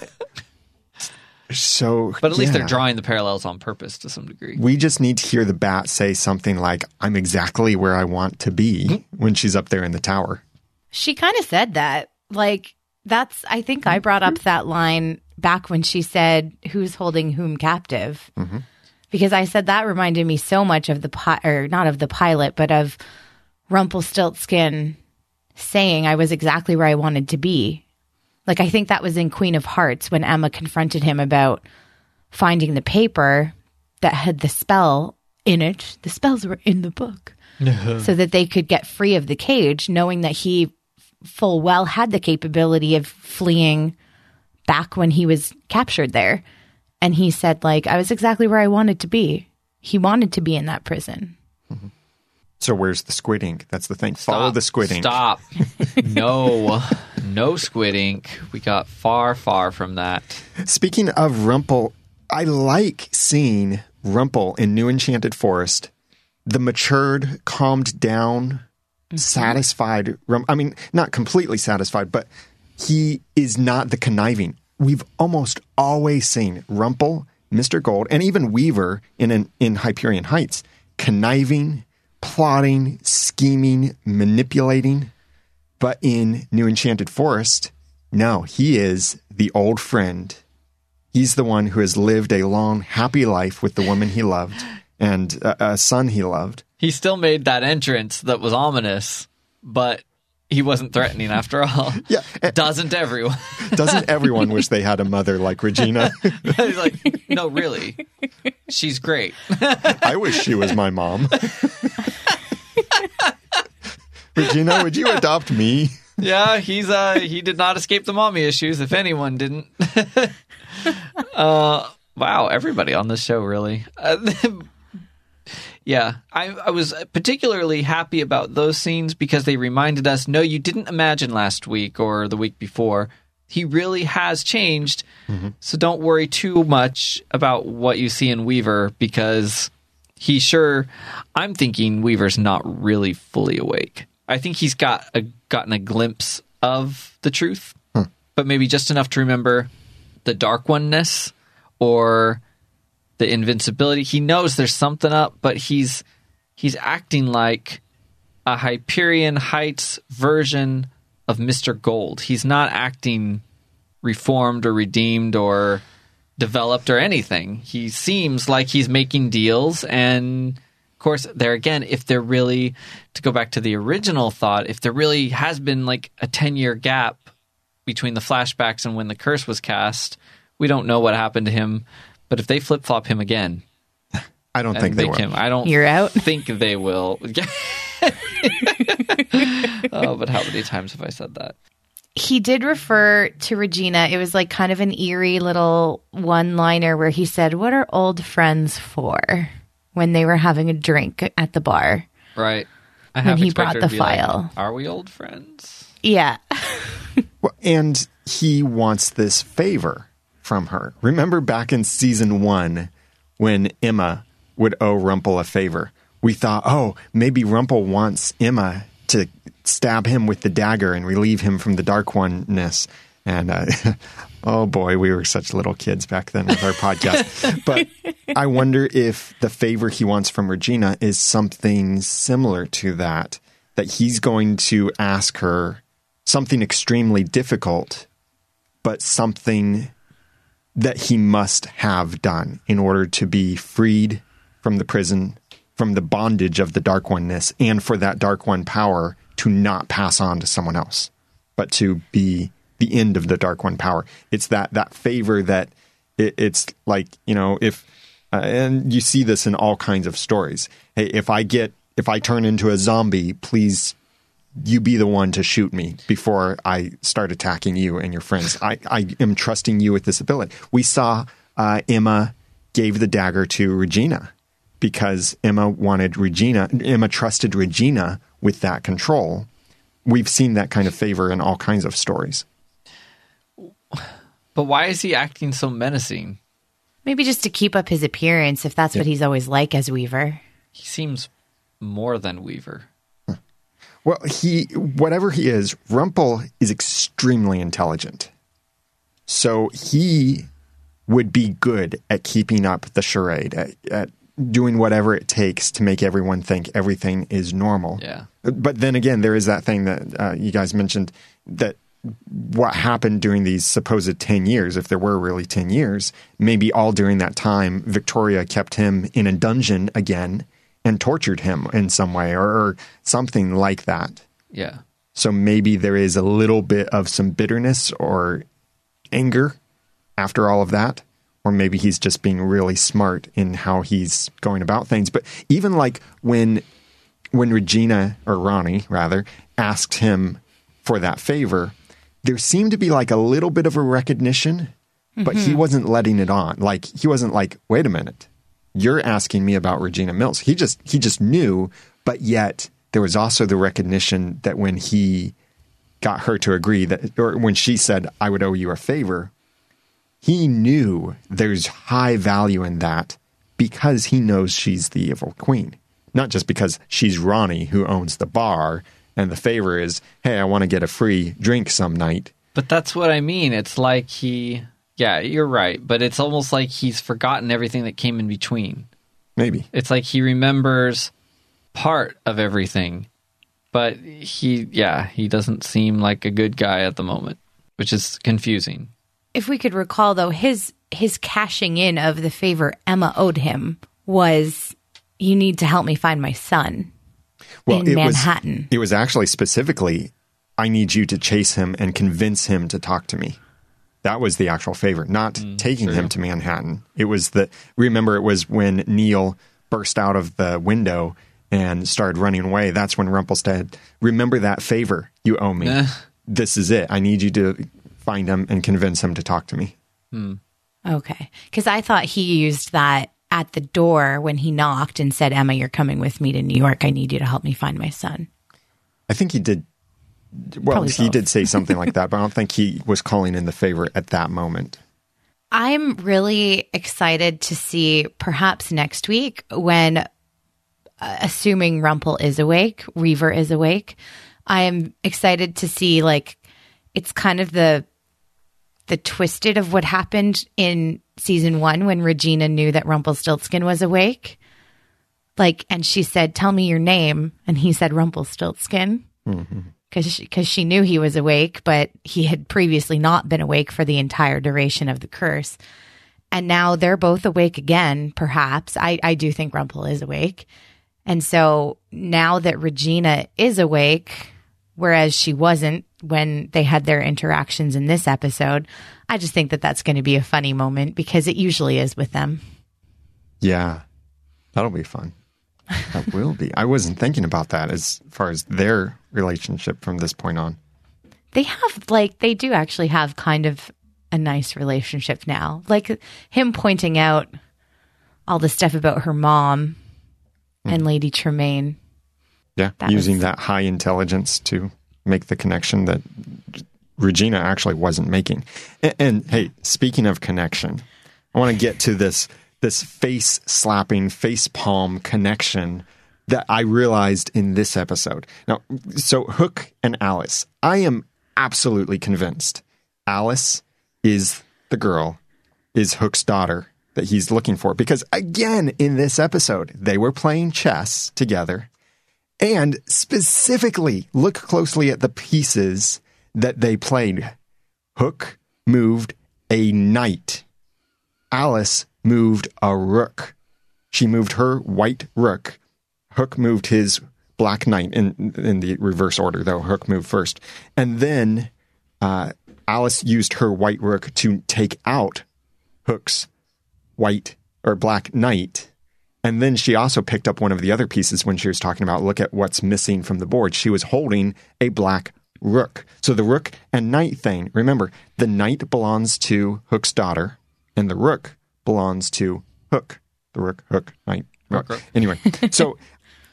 so, But at least they're drawing the parallels on purpose to some degree. We just need to hear the bat say something like, "I'm exactly where I want to be" hmm. when she's up there in the tower. She kind of said that. Like, that's, I think I hmm. brought up that line back when she said, Who's holding whom captive? Mm-hmm. Because I said that reminded me so much of the, pi- or not of the pilot, but of Rumpelstiltskin saying I was exactly where I wanted to be. Like, I think that was in Queen of Hearts when Emma confronted him about finding the paper that had the spell in it. The spells were in the book. Uh-huh. so that they could get free of the cage, knowing that he full well had the capability of fleeing back when he was captured there. And he said, like, I was exactly where I wanted to be. He wanted to be in that prison. Mm-hmm. So where's the squid ink? That's the thing. Follow the squid ink. Stop. no. No squid ink. We got far, far from that. Speaking of Rumple, I like seeing Rumple in New Enchanted Forest, the matured, calmed down, mm-hmm. satisfied. Rum- I mean, not completely satisfied, but he is not the conniving. We've almost always seen Rumple, Mr. Gold, and even Weaver in an, in Hyperion Heights conniving, plotting, scheming, manipulating. But in New Enchanted Forest, no, he is the old friend. He's the one who has lived a long, happy life with the woman he loved and a, a son he loved. He still made that entrance that was ominous, but he wasn't threatening after all. Yeah. Doesn't everyone? Doesn't everyone wish they had a mother like Regina? He's like, no, really. She's great. I wish she was my mom. Regina, would you adopt me? yeah, he's uh he did not escape the mommy issues, if anyone didn't. uh wow, everybody on this show really. Uh, yeah, I, I was particularly happy about those scenes because they reminded us no, you didn't imagine last week or the week before. He really has changed. Mm-hmm. So don't worry too much about what you see in Weaver because he sure. I'm thinking Weaver's not really fully awake. I think he's got a, gotten a glimpse of the truth, hmm. but maybe just enough to remember the dark oneness or the invincibility. He knows there's something up, but he's he's acting like a Hyperion Heights version of Mr. Gold. He's not acting reformed or redeemed or developed or anything. He seems like he's making deals and of course there again if there really to go back to the original thought if there really has been like a 10 year gap between the flashbacks and when the curse was cast we don't know what happened to him but if they flip flop him again I don't and think they make will. him. I don't You're out. think they will. oh, but how many times have I said that? he did refer to Regina. It was like kind of an eerie little one liner where he said, What are old friends for? when they were having a drink at the bar. Right. I When have he brought the to be like, file. Are we old friends? Yeah. Well, And he wants this favor from her. Remember back in season one when Emma would owe Rumple a favor? We thought, oh, maybe Rumple wants Emma to stab him with the dagger and relieve him from the dark oneness. And uh, oh boy, we were such little kids back then with our podcast. but I wonder if the favor he wants from Regina is something similar to that, that he's going to ask her something extremely difficult, but something that he must have done in order to be freed from the prison, from the bondage of the Dark Oneness, and for that Dark One power to not pass on to someone else, but to be the end of the Dark One power. It's that that favor that it, it's like you know if uh, and you see this in all kinds of stories. Hey, if I get if I turn into a zombie, please you be the one to shoot me before I start attacking you and your friends. I, I am trusting you with this ability. We saw uh, Emma gave the dagger to Regina because Emma wanted Regina, Emma trusted Regina with that control. We've seen that kind of favor in all kinds of stories. But why is he acting so menacing? Maybe just to keep up his appearance, if that's what he's always like as Weaver. He seems more than Weaver. Well, he, whatever he is, Rumple is extremely intelligent. So he would be good at keeping up the charade, at, at doing whatever it takes to make everyone think everything is normal. Yeah. But then again, there is that thing that uh, you guys mentioned that what happened during these supposed 10 years, if there were really 10 years, maybe all during that time, Victoria kept him in a dungeon again and tortured him in some way or, or something like that. Yeah. So maybe there is a little bit of some bitterness or anger after all of that. Or maybe he's just being really smart in how he's going about things. But even like when when Regina or Ronnie rather asked him for that favor, there seemed to be like a little bit of a recognition, but he mm-hmm. wasn't letting it on. Like he wasn't like, wait a minute, you're asking me about Regina Mills. He just he just knew, but yet there was also the recognition that when he got her to agree that or when she said, I would owe you a favor, he knew there's high value in that because he knows she's the evil queen. Not just because she's Ronnie who owns the bar and the favor is, hey, I want to get a free drink some night. But that's what I mean. It's like he, yeah, you're right. But it's almost like he's forgotten everything that came in between. Maybe. It's like he remembers part of everything. But he, yeah, he doesn't seem like a good guy at the moment, which is confusing. If we could recall, though, his his cashing in of the favor Emma owed him was, "You need to help me find my son in it Manhattan." Was, it was actually specifically, I need you to chase him and convince him to talk to me. That was the actual favor, not Mm, taking him to Manhattan. It was the remember it was when Neil burst out of the window and started running away. That's when Rumpelstead remember that favor you owe me. Eh. This is it. I need you to find him and convince him to talk to me. Okay. Because I thought he used that at the door when he knocked and said, Emma, you're coming with me to New York. I need you to help me find my son. I think he did. Well, Probably he both. did say something like that, but I don't think he was calling in the favor at that moment. I'm really excited to see perhaps next week when, uh, assuming Rumpel is awake, Weaver is awake. I am excited to see like it's kind of the the twisted of what happened in season one when Regina knew that Rumpelstiltskin was awake. Like, and she said, "Tell me your name," and he said Rumpelstiltskin because because she knew he was awake, but he had previously not been awake for the entire duration of the curse. And now they're both awake again, perhaps. I, I do think Rumpel is awake. And so now that Regina is awake, whereas she wasn't when they had their interactions in this episode, I just think that that's going to be a funny moment because it usually is with them. Yeah, that'll be fun. That will be. I wasn't thinking about that as far as their relationship from this point on. They have, like, they do actually have kind of a nice relationship now. Like him pointing out all the stuff about her mom and hmm. Lady Tremaine. Yeah, That using was- that high intelligence to make the connection that Regina actually wasn't making. And, and hey, speaking of connection, I want to get to this this face slapping, face palm connection that I realized in this episode. Now, so Hook and Alice, I am absolutely convinced Alice is the girl, is Hook's daughter that he's looking for. Because again, in this episode, they were playing chess together. And specifically, look closely at the pieces that they played. Hook moved a knight. Alice moved a rook. She moved her white rook. Hook moved his black knight in in the reverse order, though Hook moved first. And then uh, Alice used her white rook to take out Hook's white or black knight. And then she also picked up one of the other pieces when she was talking about look at what's missing from the board. She was holding a black rook. So the rook and knight thing, remember, the knight belongs to Hook's daughter, and the rook belongs to Hook. The rook, hook, knight. Rook, rook. Anyway, so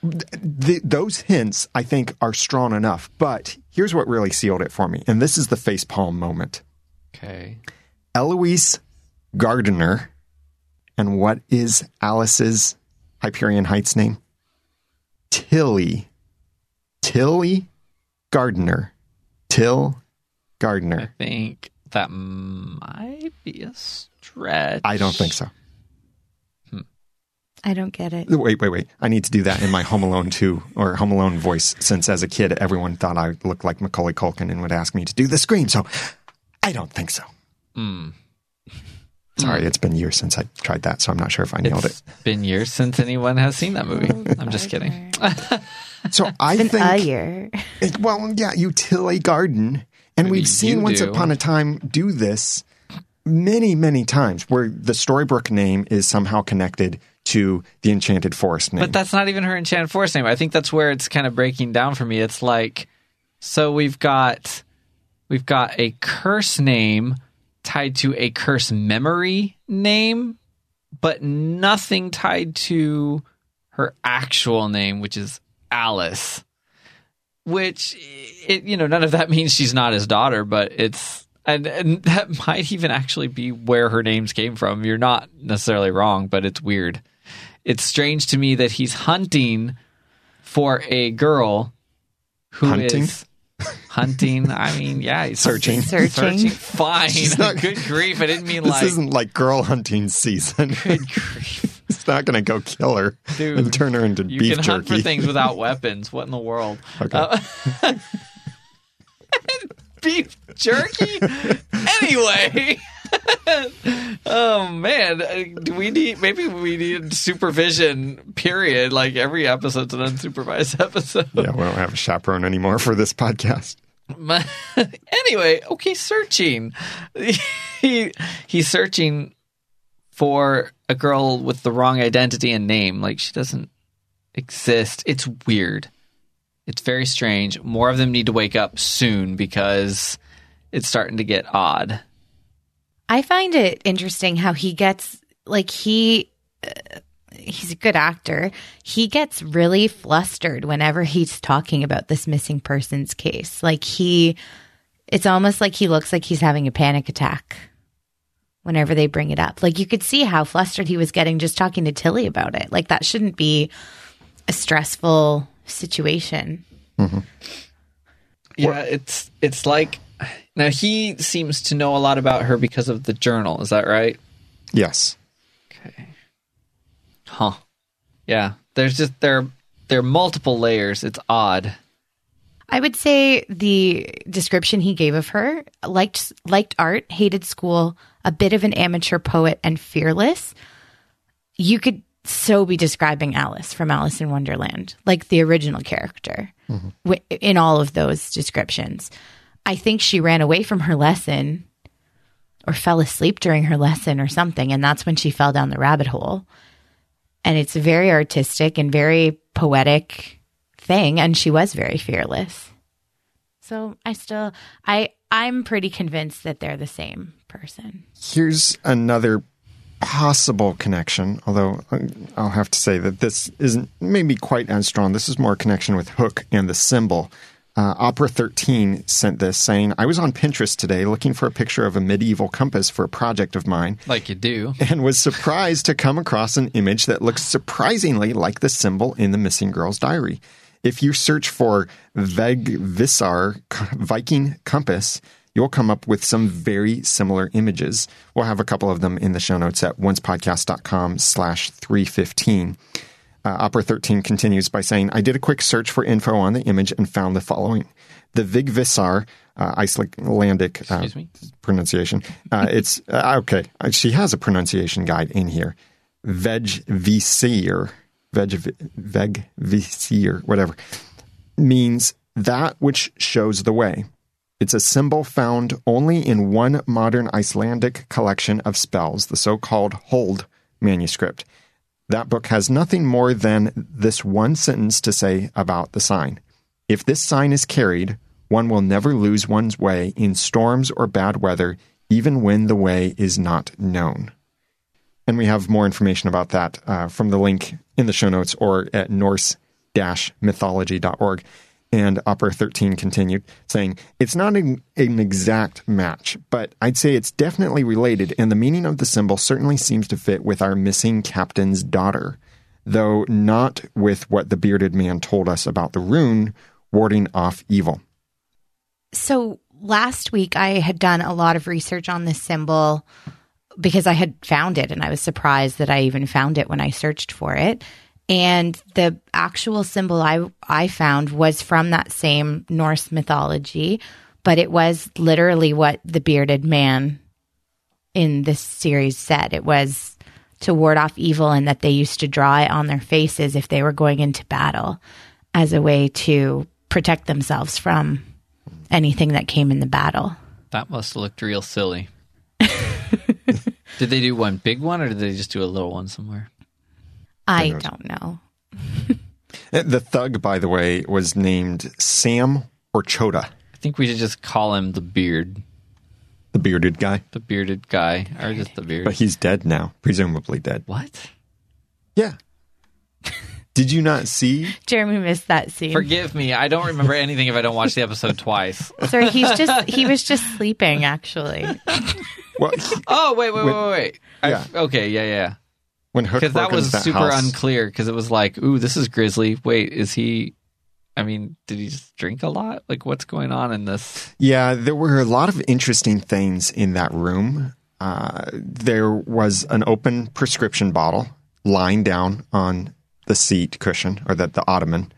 th- those hints I think are strong enough. But here's what really sealed it for me, and this is the face palm moment. Okay. Eloise Gardener. And what is Alice's Hyperion Heights name? Tilly. Tilly Gardner. Till Gardner. I think that might be a stretch. I don't think so. I don't get it. Wait, wait, wait. I need to do that in my Home Alone 2 or Home Alone voice since as a kid everyone thought I looked like Macaulay Culkin and would ask me to do the scream. So I don't think so. Hmm. Sorry, it's been years since I tried that, so I'm not sure if I nailed It's it. been years since anyone has seen that movie. I'm just kidding. So I Been think a year. It, well, yeah, Utility Garden. And Maybe we've seen Once do. Upon a Time do this many, many times where the Storybrooke name is somehow connected to the Enchanted Forest name. But that's not even her Enchanted Forest name. I think that's where it's kind of breaking down for me. It's like, so we've got we've got a curse name tied to a curse memory name, but nothing tied to her actual name, which is Alice. Which it you know none of that means she's not his daughter, but it's and, and that might even actually be where her names came from. You're not necessarily wrong, but it's weird. It's strange to me that he's hunting for a girl who is Hunting? hunting. I mean, yeah, he's Searching. Searching. Fine. not- Good grief! I didn't mean this like isn't like girl hunting season. good grief. He's not going to go kill her Dude, and turn her into beef jerky. You can hunt for things without weapons. What in the world? Okay. Uh, beef jerky? anyway. oh man, do we need maybe we need supervision period like every episode's an unsupervised episode. yeah, we don't have a chaperone anymore for this podcast. My- anyway, okay, searching. he he's searching for a girl with the wrong identity and name. Like she doesn't exist. It's weird. It's very strange. More of them need to wake up soon because it's starting to get odd. I find it interesting how he gets like he uh, he's a good actor. He gets really flustered whenever he's talking about this missing persons case. Like he it's almost like he looks like he's having a panic attack whenever they bring it up. Like you could see how flustered he was getting just talking to Tilly about it. Like that shouldn't be a stressful situation. Mm-hmm. Yeah, it's it's like now he seems to know a lot about her because of the journal. Is that right? Yes. Okay. Huh. Yeah. There's just there there are multiple layers. It's odd. I would say the description he gave of her liked liked art, hated school, a bit of an amateur poet, and fearless. You could so be describing Alice from Alice in Wonderland, like the original character, mm-hmm. wi- in all of those descriptions. I think she ran away from her lesson or fell asleep during her lesson or something, and that's when she fell down the rabbit hole. And it's a very artistic and very poetic thing and she was very fearless so i still i i'm pretty convinced that they're the same person Here's another possible connection, although uh, I'll have to say that this isn't maybe quite as strong. This is more a connection with Hook and the symbol. Uh, Opera 13 sent this saying, I was on Pinterest today looking for a picture of a medieval compass for a project of mine Like you do. and was surprised to come across an image that looks surprisingly like the symbol in the missing girl's diary. If you search for Vegvisir Viking compass, you'll come up with some very similar images. We'll have a couple of them in the show notes at oncepodcast.com slash 315. Uh, Opera 13 continues by saying, I did a quick search for info on the image and found the following. The Vigvisar, uh, Icelandic uh, Excuse me? pronunciation, uh, it's uh, okay. Uh, She has a pronunciation guide in here. Veg Vegvisir, veg, Vegvisir, whatever, means that which shows the way. It's a symbol found only in one modern Icelandic collection of spells, the so called Huld manuscript. That book has nothing more than this one sentence to say about the sign. If this sign is carried, one will never lose one's way in storms or bad weather, even when the way is not known. And we have more information about that uh, from the link in the show notes or at norse mythology.org. And Opera 13 continued, saying, It's not an, an exact match, but I'd say it's definitely related, and the meaning of the symbol certainly seems to fit with our missing captain's daughter, though not with what the bearded man told us about the rune warding off evil. so last week i had done a lot of research on this symbol because i had found it and i was surprised that i even found it when i searched for it and the actual symbol i i found was from that same norse mythology but it was literally what the bearded man in this series said it was to ward off evil and that they used to draw it on their faces if they were going into battle as a way to protect themselves from anything that came in the battle. That must have looked real silly. did they do one big one or did they just do a little one somewhere? I don't know. Uh, The thug, by the way, was named Sam Orchota, I think we should just call him the beard, the bearded guy. the bearded guy, or just the beard. But he's dead now, presumably dead. what? Yeah. Did you not see? Jeremy missed that scene. Forgive me. I don't remember anything if I don't watch the episode twice. Sorry, he's just he was just sleeping actually. Well, he- Oh wait, wait, wait, wait, wait. I- Yeah. okay, yeah, yeah. When Hook Because that was that super house, unclear. Because it was like, ooh, this is grisly. Wait, is he? I mean, did he just drink a lot? Like, what's going on in this? Yeah, there were a lot of interesting things in that room. Uh, there was an open prescription bottle lying down on the seat cushion or the, the ottoman,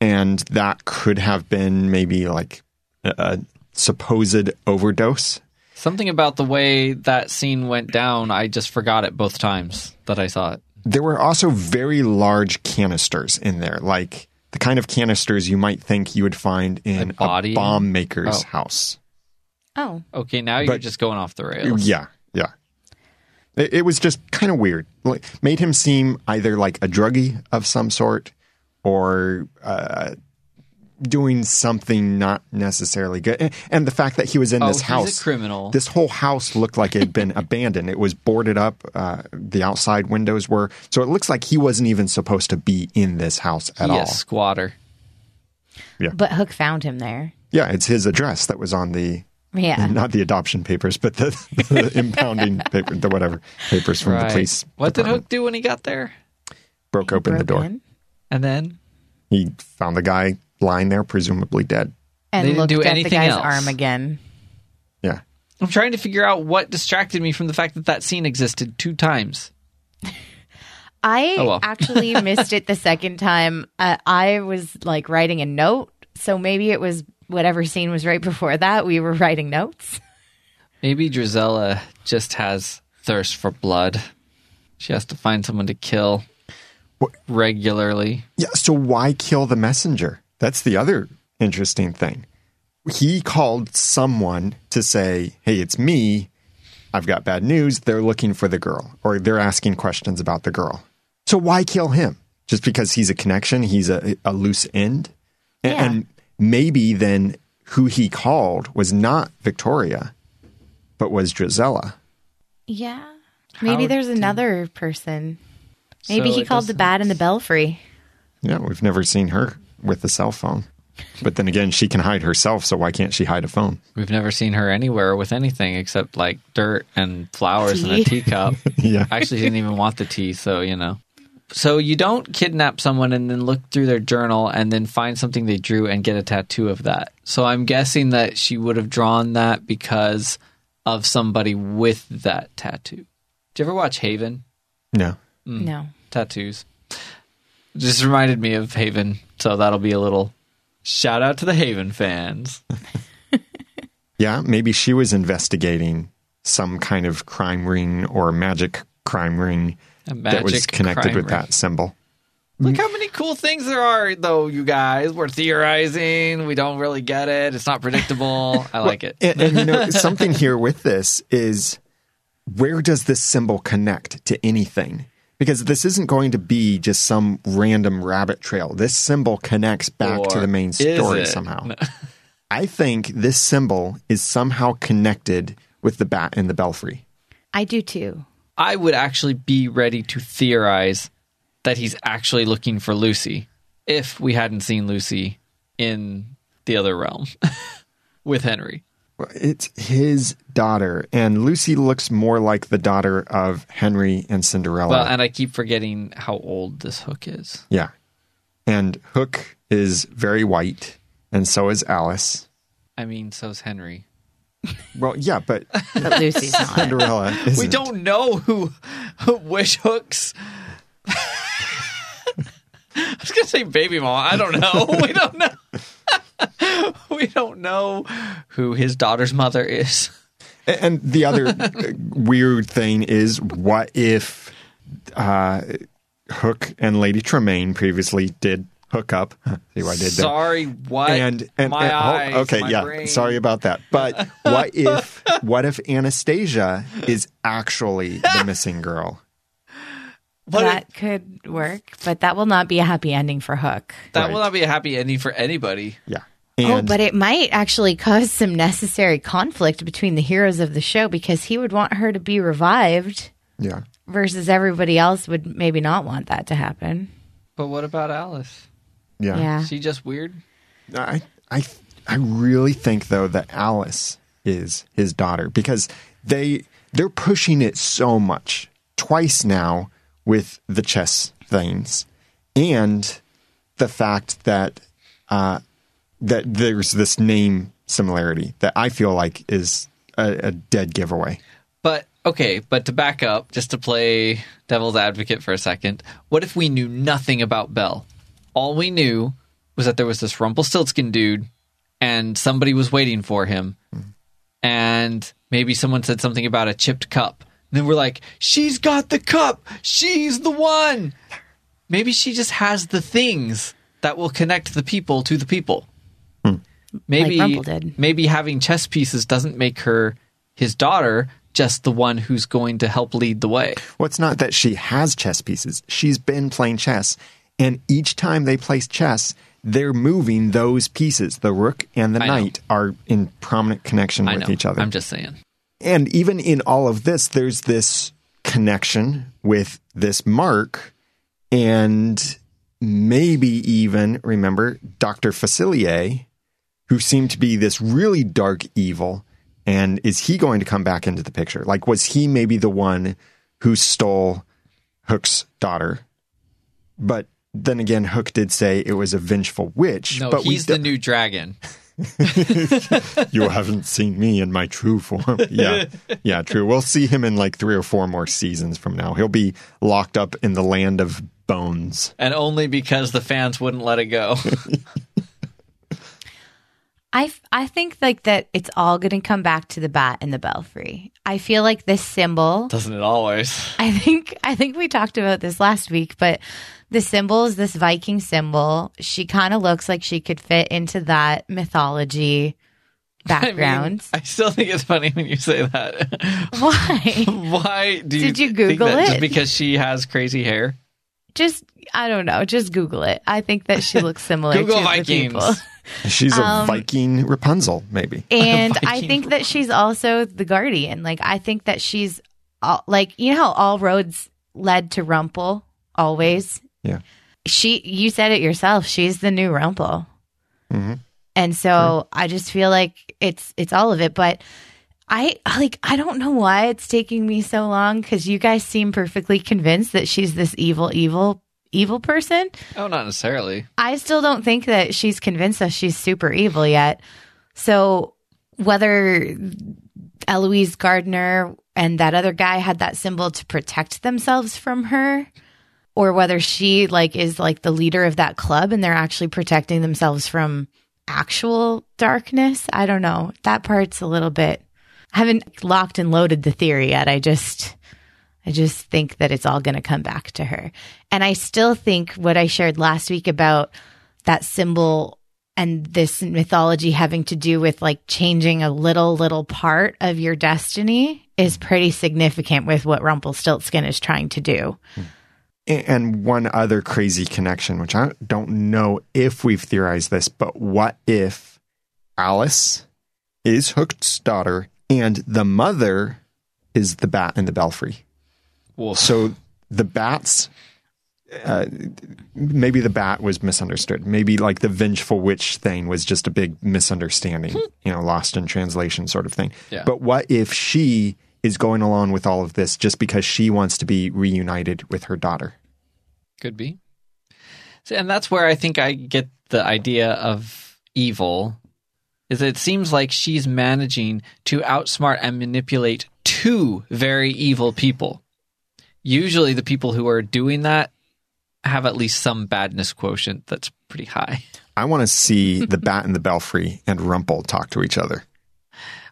and that could have been maybe like a, a supposed overdose. Something about the way that scene went down, I just forgot it both times that I saw it. There were also very large canisters in there, like the kind of canisters you might think you would find in A body? a bomb maker's Oh. house. Oh, Okay, now you're But- just going off the rails. Yeah, yeah. It, it was just kind of weird. Like, made him seem either like a druggie of some sort or uh, doing something not necessarily good. And- And the fact that he was in Oh, this he's a house, criminal. This whole house looked like it had been abandoned. It was boarded up. Uh, the outside windows were. So it looks like he wasn't even supposed to be in this house at He all. a squatter. but Hook found him there. Yeah, it's his address that was on the Yeah. not the adoption papers, but the, the impounding paper, the whatever papers from the police. What did. Hook do when he got there? broke open the door. in And then He found the guy lying there, presumably dead. and They didn't looked do at the anything guy's else. arm again. Yeah. I'm trying to figure out what distracted me from the fact that that scene existed two times. I Oh, well. actually missed it the second time. Uh, I was like writing a note, so maybe it was whatever scene was right before that. We were writing notes. Maybe Drizella just has thirst for blood. She has to find someone to kill regularly. Yeah. So why kill the messenger? That's the other interesting thing. He called someone to say, Hey, it's me. I've got bad news. They're looking for the girl, or they're asking questions about the girl. So why kill him? Just because he's a connection, he's a, a loose end? A- Yeah. And maybe then who he called was not Victoria, but was Drizella. Yeah. Maybe How there's did- another person. Maybe So he called the doesn't- bat in the belfry. Yeah, we've never seen her with a cell phone. But then again, she can hide herself, so why can't she hide a phone? We've never seen her anywhere with anything except like dirt and flowers and a teacup. Yeah. Actually, she didn't even want the tea, so you know. So you don't kidnap someone and then look through their journal and then find something they drew and get a tattoo of that. So I'm guessing that she would have drawn that because of somebody with that tattoo. Did you ever watch Haven? No. Mm. No. Tattoos. Just reminded me of Haven, so that'll be a little shout out to the Haven fans. Yeah, maybe she was investigating some kind of crime ring or magic crime ring A that was connected with ring. that symbol. Look how many cool things there are, though, you guys. We're theorizing. We don't really get it. It's not predictable. I like it. And, and you know, something here with this is where does this symbol connect to anything? Because this isn't going to be just some random rabbit trail. This symbol connects back to the main story it? somehow. I think this symbol is somehow connected with the bat in the belfry. I do too. I would actually be ready to theorize that he's actually looking for Lucy if we hadn't seen Lucy in the other realm with Henry. It's his daughter, and Lucy looks more like the daughter of Henry and Cinderella. Well, and I keep forgetting how old this hook is. yeah. And Hook is very white, and so is Alice. I mean, so's Henry. Well, yeah, but But Lucy's not. Cinderella isn't. We don't know who, who which hooks. I was gonna say baby mom. I don't know. We don't know. we don't know who his daughter's mother is. And the other uh, weird thing is, what if uh, Hook and Lady Tremaine previously did hook up? See what I did there? Sorry, what? and and, my and- oh, eyes, okay, my yeah, brain. sorry about that. But what if what if Anastasia is actually the missing girl? What that could work, but that will not be a happy ending for Hook. that Right. will not be a happy ending for anybody. Yeah. Oh, but it might actually cause some necessary conflict between the heroes of the show because he would want her to be revived yeah. versus everybody else would maybe not want that to happen. But what about Alice? Yeah. Yeah. Is she just weird? I I I really think though that Alice is his daughter because they they're pushing it so much twice now with the chess things and the fact that uh, that there's this name similarity that I feel like is a, a dead giveaway. But okay, but to back up, just to play devil's advocate for a second, what if we knew nothing about Belle? All we knew was that there was this Rumpelstiltskin dude and somebody was waiting for him. And maybe someone said something about a chipped cup. And then we're like, she's got the cup. She's the one. Maybe she just has the things that will connect the people to the people. Maybe Rumple did. maybe having chess pieces doesn't make her his daughter, just the one who's going to help lead the way. Well, it's not that she has chess pieces. She's been playing chess. And each time they play chess, they're moving those pieces. The rook and the I know. knight are in prominent connection I with know. each other. I'm just saying. And even in all of this, there's this connection with this Mark and maybe even, remember, Dr. Facilier, who seemed to be this really dark evil. And is he going to come back into the picture? Like, was he maybe the one who stole Hook's daughter? But then again, Hook did say it was a vengeful witch. No, but he's the new dragon. you haven't seen me in my true form. Yeah. Yeah, true. We'll see him in like three or four more seasons from now. He'll be locked up in the land of bones. And only because the fans wouldn't let it go. I, I think like that it's all going to come back to the bat and the belfry. I feel like this symbol Doesn't it always? I think I think we talked about this last week, but the symbol is this Viking symbol. She kind of looks like she could fit into that mythology I, mean, background. I still think it's funny when you say that. Why? Why do you Did you Google that Just it? because she has crazy hair? Just I don't know. Just Google it. I think that she looks similar Google to Vikings. the people. She's a Um, Viking Rapunzel, maybe. And I Viking think that she's also the guardian. Like I think that she's all, like you know how all roads led to Rumple always. Yeah. She you said it yourself. She's the new Rumple. Mhm. And so I just feel like it's it's all of it, but I like I don't know why it's taking me so long cuz you guys seem perfectly convinced that she's this evil evil evil person. Oh, not necessarily. I still don't think that she's convinced us she's super evil yet. So whether Eloise Gardener and that other guy had that symbol to protect themselves from her, or whether she like is like the leader of that club and they're actually protecting themselves from actual darkness, I don't know. That part's a little bit. I haven't locked and loaded the theory yet. I just I just think that it's all going to come back to her. And I still think what I shared last week about that symbol and this mythology having to do with like changing a little, little part of your destiny is pretty significant with what Rumpelstiltskin is trying to do. And one other crazy connection, which I don't know if we've theorized this, but what if Alice is Hook's daughter and the mother is the bat in the belfry? Well, So the bats, uh, maybe the bat was misunderstood. Maybe like the vengeful witch thing was just a big misunderstanding, you know, lost in translation sort of thing. Yeah. But what if she is going along with all of this just because she wants to be reunited with her daughter? Could be. So, and that's where I think I get the idea of evil. Is that it seems like she's managing to outsmart and manipulate two very evil people. Usually, the people who are doing that have at least some badness quotient that's pretty high. I want to see the bat and the belfry and Rumple talk to each other.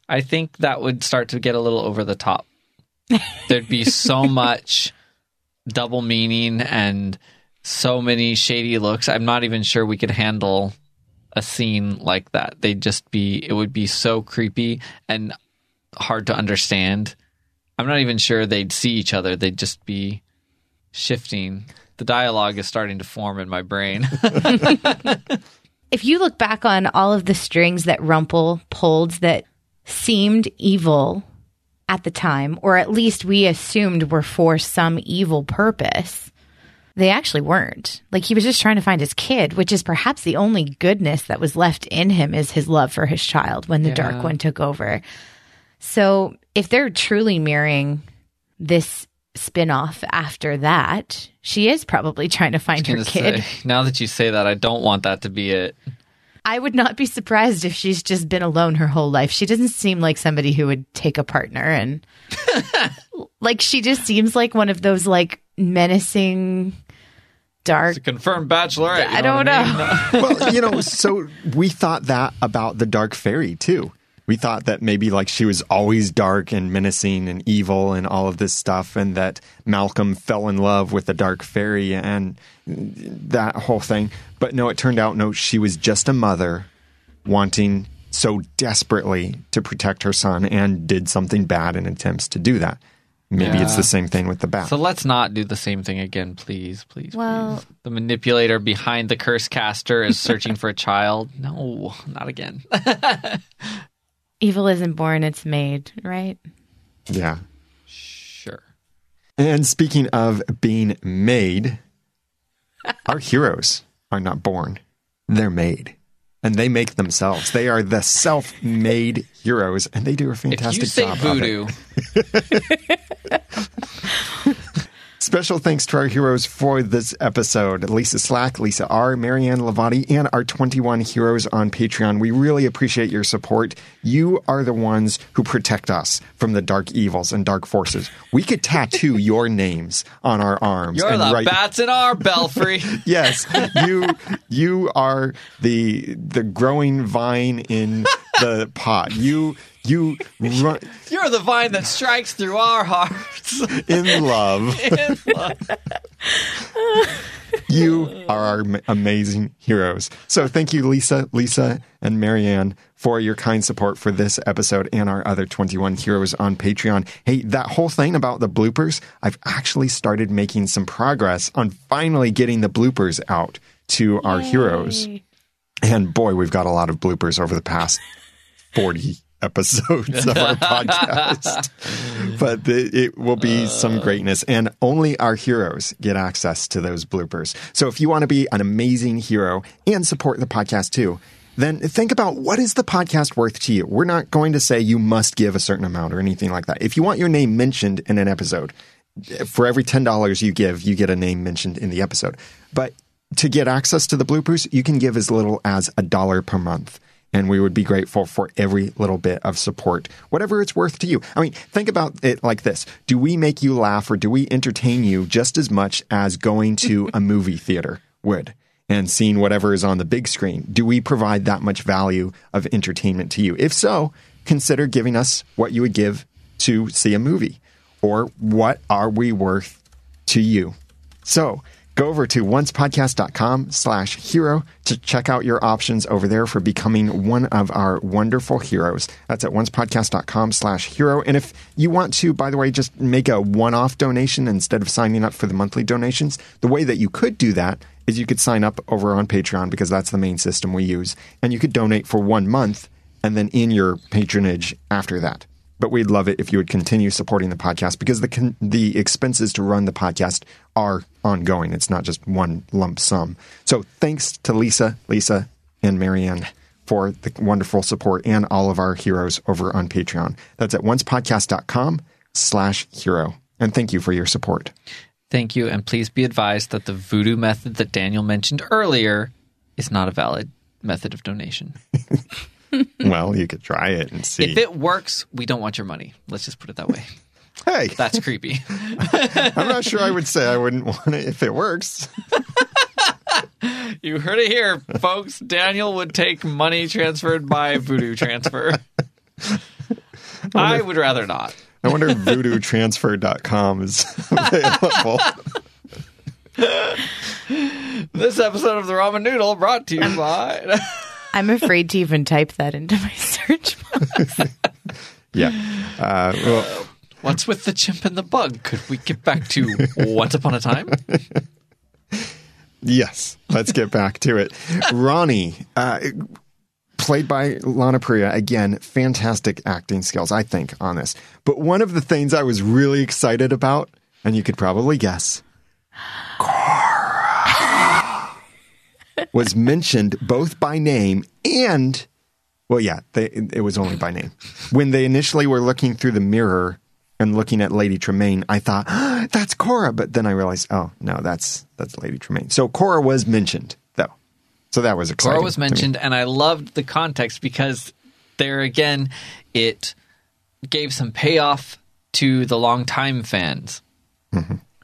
I think that would start to get a little over the top. There'd be so much double meaning and so many shady looks. I'm not even sure we could handle a scene like that. They'd just be, it would be so creepy and hard to understand. I'm not even sure they'd see each other. They'd just be shifting. The dialogue is starting to form in my brain. If you look back on all of the strings that Rumple pulled that seemed evil at the time, or at least we assumed were for some evil purpose, they actually weren't. Like he was just trying to find his kid, which is perhaps the only goodness that was left in him is his love for his child when the dark one took over. So if they're truly mirroring this spin-off after that, she is probably trying to find her kid. say, now that you say that, I don't want that to be it. I would not be surprised if she's just been alone her whole life. She doesn't seem like somebody who would take a partner and like she just seems like one of those like menacing dark It's a confirmed bachelorette. you I don't know. I mean? well, you know, so we thought that about the dark fairy too. We thought that maybe like she was always dark and menacing and evil and all of this stuff, and that Malcolm fell in love with the dark fairy and that whole thing. But no, it turned out no, she was just a mother wanting so desperately to protect her son and did something bad in attempts to do that. Maybe it's the same thing with the bat. So let's not do the same thing again, please, please. Well- please. the manipulator behind the curse caster is searching for a child. No, not again. evil isn't born, it's made, right? yeah. sure. And speaking of being made, our heroes are not born, they're made. And they make themselves. They are the self made heroes, and they do a fantastic If you say job. voodoo, Special thanks to our heroes for this episode Lisa Slack, Lisa R., Marianne Lavati, and our 21 heroes on Patreon. We really appreciate your support. You are the ones who protect us from the dark evils and dark forces. We could tattoo your names on our arms. you're and the write- bats in our belfry. yes, you you are the the growing vine in the pot. You you run You're the vine that strikes through our hearts. in love. You are our amazing heroes. So thank you, Lisa, Lisa, and Marianne, for your kind support for this episode and our other 21 heroes on Patreon. Hey, that whole thing about the bloopers, I've actually started making some progress on finally getting the bloopers out to our heroes. And boy, we've got a lot of bloopers over the past 40 episodes of our podcast. But the, it will be some uh. greatness. And only our heroes get access to those bloopers. So if you want to be an amazing hero and support the podcast too, then think about what is the podcast worth to you? We're not going to say you must give a certain amount or anything like that. If you want your name mentioned in an episode, for every $10 you give, you get a name mentioned in the episode. But to get access to the bloopers, you can give as little as a dollar per month. And we would be grateful for every little bit of support, whatever it's worth to you. I mean, think about it like this Do we make you laugh or do we entertain you just as much as going to a movie theater would? And seeing whatever is on the big screen. Do we provide that much value of entertainment to you? If so, consider giving us what you would give to see a movie. Or what are we worth to you? So go over to oncepodcast.com slash hero to check out your options over there for becoming one of our wonderful heroes. That's at oncepodcast.com slash hero. And if you want to, by the way, just make a one-off donation instead of signing up for the monthly donations, the way that you could do that is you could sign up over on Patreon because that's the main system we use. And you could donate for one month and then in your patronage after that. But we'd love it if you would continue supporting the podcast because the con- the expenses to run the podcast are ongoing. It's not just one lump sum. So thanks to Lisa, Lisa, and Marianne for the wonderful support and all of our heroes over on Patreon. That's at oncepodcast.com slash hero. And thank you for your support. Thank you, and please be advised that the voodoo method that Daniel mentioned earlier is not a valid method of donation. well, you could try it and see. If it works, we don't want your money. Let's just put it that way. hey, That's creepy. I'm not sure I would say I wouldn't want it if it works. You heard it here, folks. Daniel would take money transferred by voodoo transfer. I would rather not. I wonder if voodootransfer.com is available. This episode of the Ramen Noodle brought to you by. I'm afraid to even type that into my search box. Yeah. Uh, well, What's with the chimp and the bug? Could we get back to once upon a time? yes. Let's get back to it. Ronnie, uh, played by Lana Parrilla, again, fantastic acting skills, I think, on this. But one of the things I was really excited about, and you could probably guess, Cora, was mentioned both by name and, well, yeah, they, it was only by name. When they initially were looking through the mirror and looking at Lady Tremaine, I thought "Ah, that's Cora, but then I realized, oh no, that's that's Lady Tremaine. So Cora was mentioned though. So that was exciting. Cora was to me. mentioned, and I loved the context because there again, it gave some payoff to the longtime fans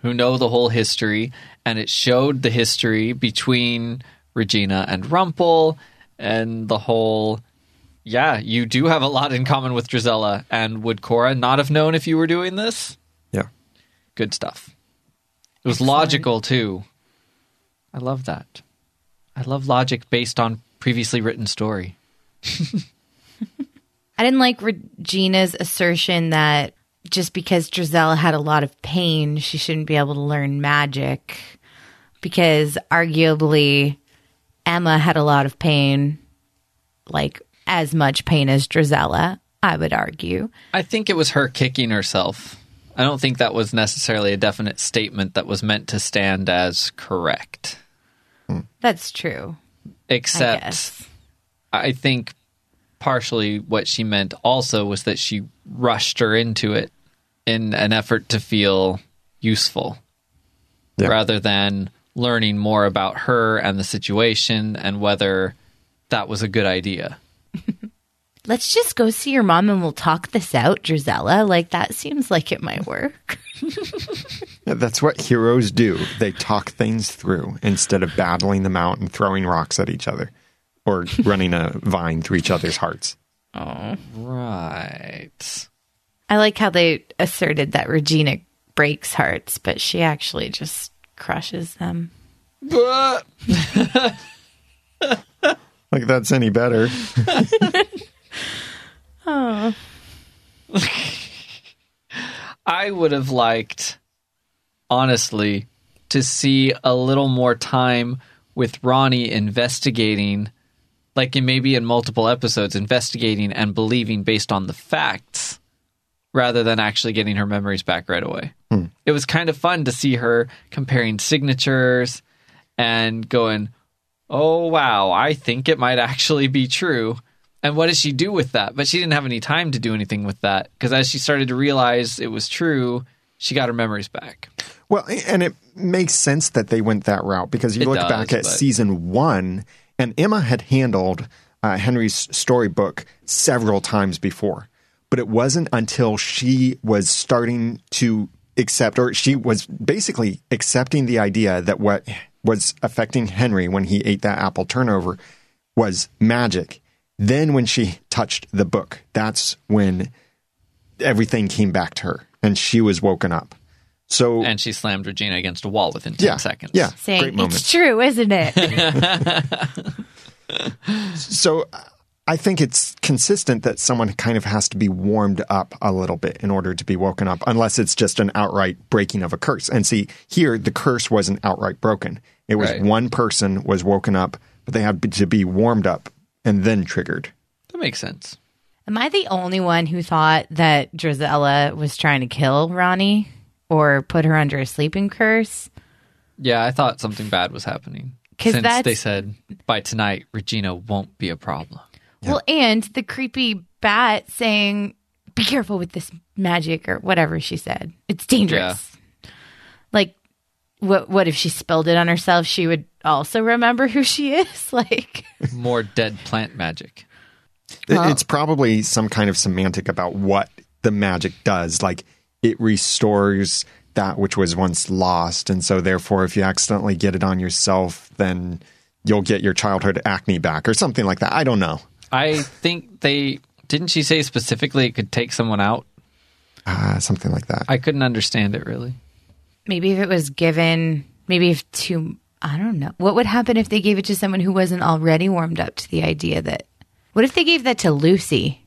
who know the whole history, and it showed the history between Regina and Rumpel and the whole. Yeah, you do have a lot in common with Drizella, and would Cora not have known if you were doing this? Yeah. Good stuff. It was logical too. I love that. I love logic based on previously written story. I didn't like Regina's assertion that just because Drizella had a lot of pain, she shouldn't be able to learn magic. Because arguably, Emma had a lot of pain, like as much pain as Drizella, I would argue. I think it was her kicking herself. I don't think that was necessarily a definite statement that was meant to stand as correct. Hmm. That's true. Except, guess. I think partially what she meant also was that she rushed her into it in an effort to feel useful Yeah. rather than learning more about her and the situation and whether that was a good idea. Let's just go see your mom and we'll talk this out, Drizella. Like, that seems like it might work. Yeah, That's what heroes do. They talk things through instead of battling them out and throwing rocks at each other or running a vine through each other's hearts. Oh. Right. I like how they asserted that Regina breaks hearts, but she actually just crushes them. But Like that's any better. oh. I would have liked, honestly, to see a little more time with Ronnie investigating, like in maybe in multiple episodes, investigating and believing based on the facts rather than actually getting her memories back right away. It was kind of fun to see her comparing signatures and going, oh, wow, I think it might actually be true. And what does she do with that? But she didn't have any time to do anything with that because as she started to realize it was true, she got her memories back. Well, and it makes sense that they went that route because you It look does, back at but- season one, and Emma had handled uh, Henry's storybook several times before, but it wasn't until she was starting to accept, or she was basically accepting the idea that what was affecting Henry when he ate that apple turnover was magic. Then, when she touched the book, that's when everything came back to her and she was woken up. So, And she slammed Regina against a wall within 10 yeah, seconds. Yeah, Saying, great moment. it's true, isn't it? So uh, I think it's consistent that someone kind of has to be warmed up a little bit in order to be woken up, unless it's just an outright breaking of a curse. And see, here the curse wasn't outright broken. It was Right. one person was woken up, but they had to be warmed up and then triggered. That makes sense. Am I the only one who thought that Drizella was trying to kill Ronnie or put her under a sleeping curse? Yeah, I thought something bad was happening. 'Cause Since that's- they said by tonight, Regina won't be a problem. Well, and the creepy bat saying, be careful with this magic or whatever she said. It's dangerous. Like, what, what if she spilled it on herself? She would also remember who she is. Like, More dead plant magic. It- It's probably some kind of semantic about what the magic does. Like it restores that which was once lost. And so, therefore, if you accidentally get it on yourself, then you'll get your childhood acne back or something like that. I don't know. I think they didn't she say specifically it could take someone out? Uh, something like that. I couldn't understand it really. maybe if it was given, maybe if to, I don't know. What would happen if they gave it to someone who wasn't already warmed up to the idea that, what if they gave that to Lucy?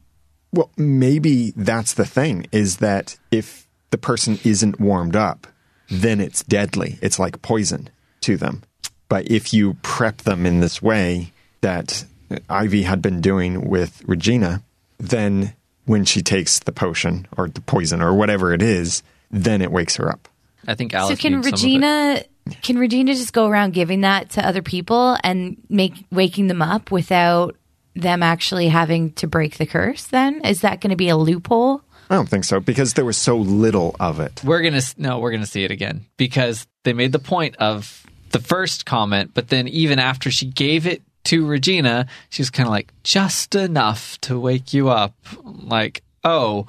Well, maybe that's the thing is that if the person isn't warmed up, then it's deadly. It's like poison to them. But if you prep them in this way that Ivy had been doing with Regina, then when she takes the potion or the poison or whatever it is, then it wakes her up. I think Alice so can needs some of it. Regina can Regina just go around giving that to other people and make waking them up without them actually having to break the curse then? Is that going to be a loophole? I don't think so because there was so little of it. We're gonna no, we're gonna see it again because they made the point of the first comment, but then even after she gave it to Regina, she's kind of like, just enough to wake you up. Like, oh,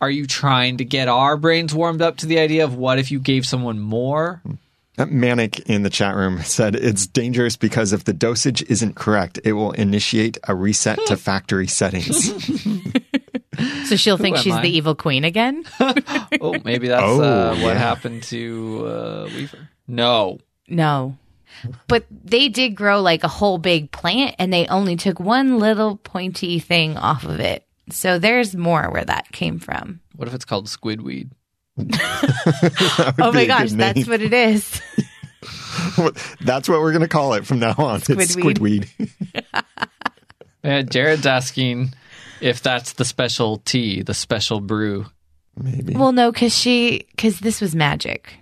are you trying to get our brains warmed up to the idea of what if you gave someone more? Uh, Manic in the chat room said it's dangerous because if the dosage isn't correct, it will initiate a reset to factory settings. So she'll think she's I? the evil queen again. Oh, maybe that's Oh, uh, what yeah. happened to uh, Weaver. No. No. But they did grow like a whole big plant and they only took one little pointy thing off of it. So there's more where that came from. What if it's called squidweed? Oh my gosh, that's what it is. That's what we're going to call it from now on. It's Squidweed. squidweed. Yeah, Jared's asking if that's the special tea, the special brew. Maybe. well, no, because she, because this was magic.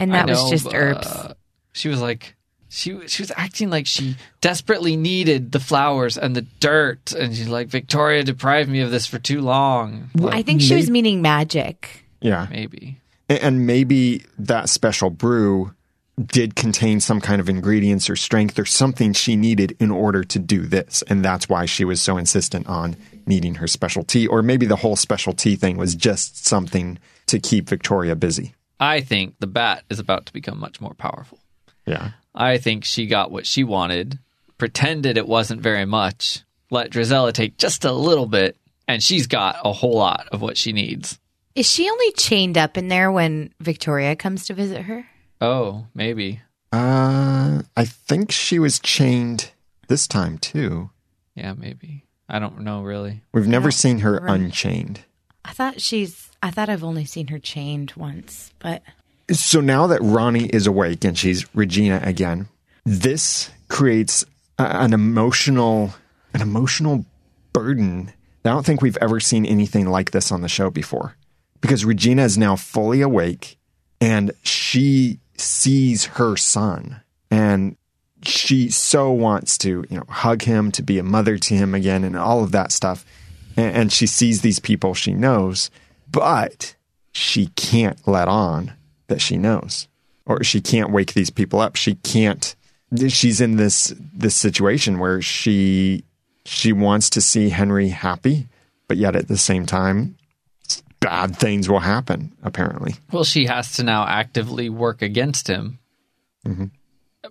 And I that was know, just but, herbs. uh, she was like, she she was acting like she desperately needed the flowers and the dirt, and she's like, Victoria deprived me of this for too long. Like, I think she was meaning magic. yeah. maybe. And maybe that special brew did contain some kind of ingredients or strength or something she needed in order to do this. And that's why she was so insistent on needing her special tea. Or maybe the whole special tea thing was just something to keep Victoria busy. I think the bat is about to become much more powerful. Yeah. I think she got what she wanted, pretended it wasn't very much, let Drizella take just a little bit, and she's got a whole lot of what she needs. Is she only chained up in there when Victoria comes to visit her? Oh, maybe. Uh, I think she was chained this time too. Yeah, maybe. I don't know really. We've never seen her right. unchained. I thought she's, I thought I've only seen her chained once, but So now that Ronnie is awake and she's Regina again, this creates a, an emotional, an emotional burden. I don't think we've ever seen anything like this on the show before, because Regina is now fully awake, and she sees her son, and she so wants to, you know, hug him, to be a mother to him again, and all of that stuff. And, and she sees these people she knows, but she can't let on that she knows. Or she can't wake these people up. She can't she's in this this situation where she she wants to see henry happy but yet at the same time bad things will happen apparently. Well, she has to now actively work against him, mm-hmm.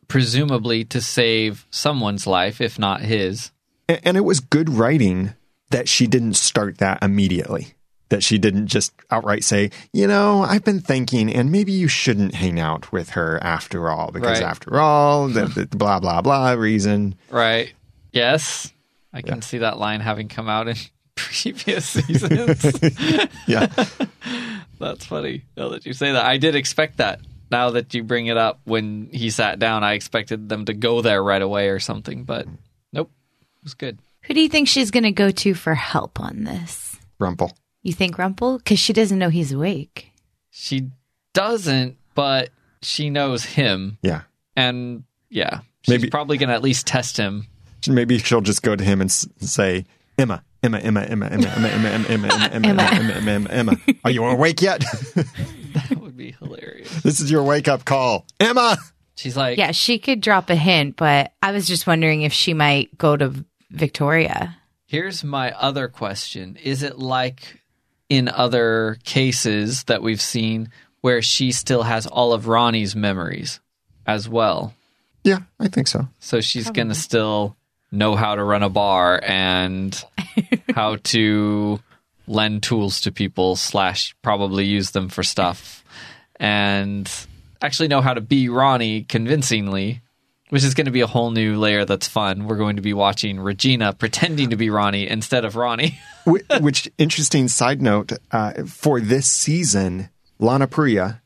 presumably to save someone's life, if not his. A- and it was good writing that she didn't start that immediately that she didn't just outright say you know i've been thinking and maybe you shouldn't hang out with her after all because Right. after all the, the blah blah blah reason Right. Yes. I can see that line having come out in previous seasons. yeah That's funny. Now that you say that, I did expect that. Now that you bring it up, when he sat down, I expected them to go there right away or something, but mm. nope. It was good. who do you think she's going to go to for help on this? rumple You think Rumple? Because she doesn't know he's awake. She doesn't, but she knows him, yeah and yeah, she's Maybe- probably going to at least test him. Maybe she'll just go to him and s- say, Emma, Emma, Emma, Emma, Emma, Emma, Emma, Emma, Emma, Emma, Emma, Emma, Emma, Emma, Emma. Are you awake yet? That would be hilarious. this is your wake up call. Emma! She's like, Yeah, she could drop a hint, but I was just wondering if she might go to Victoria. Here's my other question. Is it like in other cases that we've seen where she still has all of Ronnie's memories as well? Yeah, I think so. So she's going to still know how to run a bar and how to lend tools to people slash probably use them for stuff and actually know how to be Ronnie convincingly which is going to be a whole new layer that's fun. We're going to be watching Regina pretending to be Ronnie instead of Ronnie. Wh- Which, interesting side note, uh, for this season, Lana Parrilla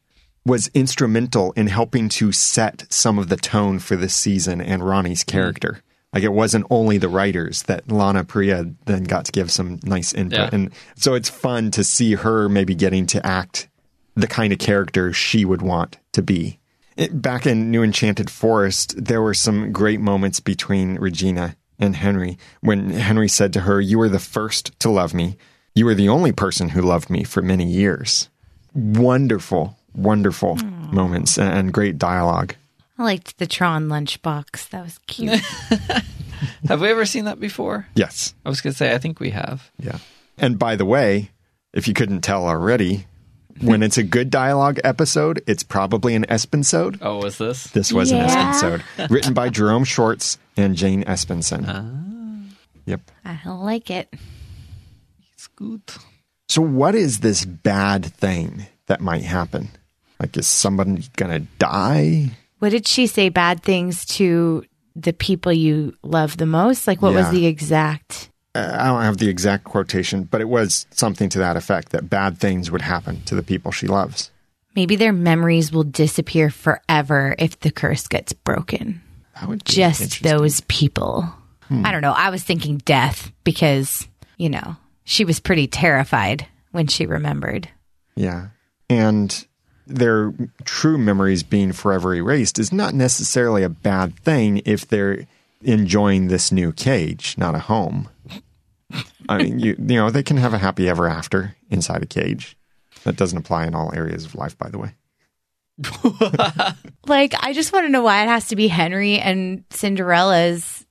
was instrumental in helping to set some of the tone for this season and Ronnie's character. Like it wasn't only the writers that Lana Parrilla then got to give some nice input. Yeah. And so it's fun to see her maybe getting to act the kind of character she would want to be. It, back in New Enchanted Forest, there were some great moments between Regina and Henry when Henry said to her, You were the first to love me. You were the only person who loved me for many years. Wonderful, wonderful moments and, and great dialogue. I liked the Tron lunchbox. That was cute. have we ever seen that before? Yes. I was going to say, I think we have. Yeah. And by the way, if you couldn't tell already, when it's a good dialogue episode, it's probably an Espensode. Oh, was this? This was an Yeah. Espensode written by Jerome Schwartz and Jane Espenson. Ah. Yep. I like it. It's good. So, what is this bad thing that might happen? Like, is somebody gonna die? What did she say? Bad things to the people you love the most? Like, what was the exact? Uh, I don't have the exact quotation, but it was something to that effect that bad things would happen to the people she loves. Maybe their memories will disappear forever if the curse gets broken. That would be Just. Hmm. those people. I don't know. I was thinking death because, you know, she was pretty terrified when she remembered. Yeah. And their true memories being forever erased is not necessarily a bad thing if they're enjoying this new cage, not a home. I mean, you, you know, they can have a happy ever after inside a cage. That doesn't apply in all areas of life, by the way. Like, I just want to know why it has to be Henry and Cinderella's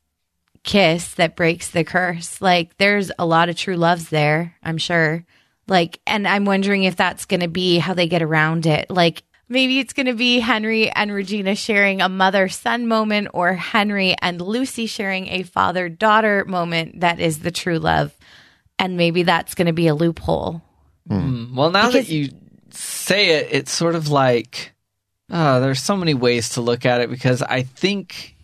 kiss that breaks the curse. Like, there's a lot of true loves there, I'm sure. Like, and I'm wondering if that's going to be how they get around it. Like, maybe it's going to be Henry and Regina sharing a mother son moment, or Henry and Lucy sharing a father daughter moment that is the true love. And maybe that's going to be a loophole. Hmm. Hmm. Well, now Because- that you say it, it's sort of like oh, there's so many ways to look at it because I think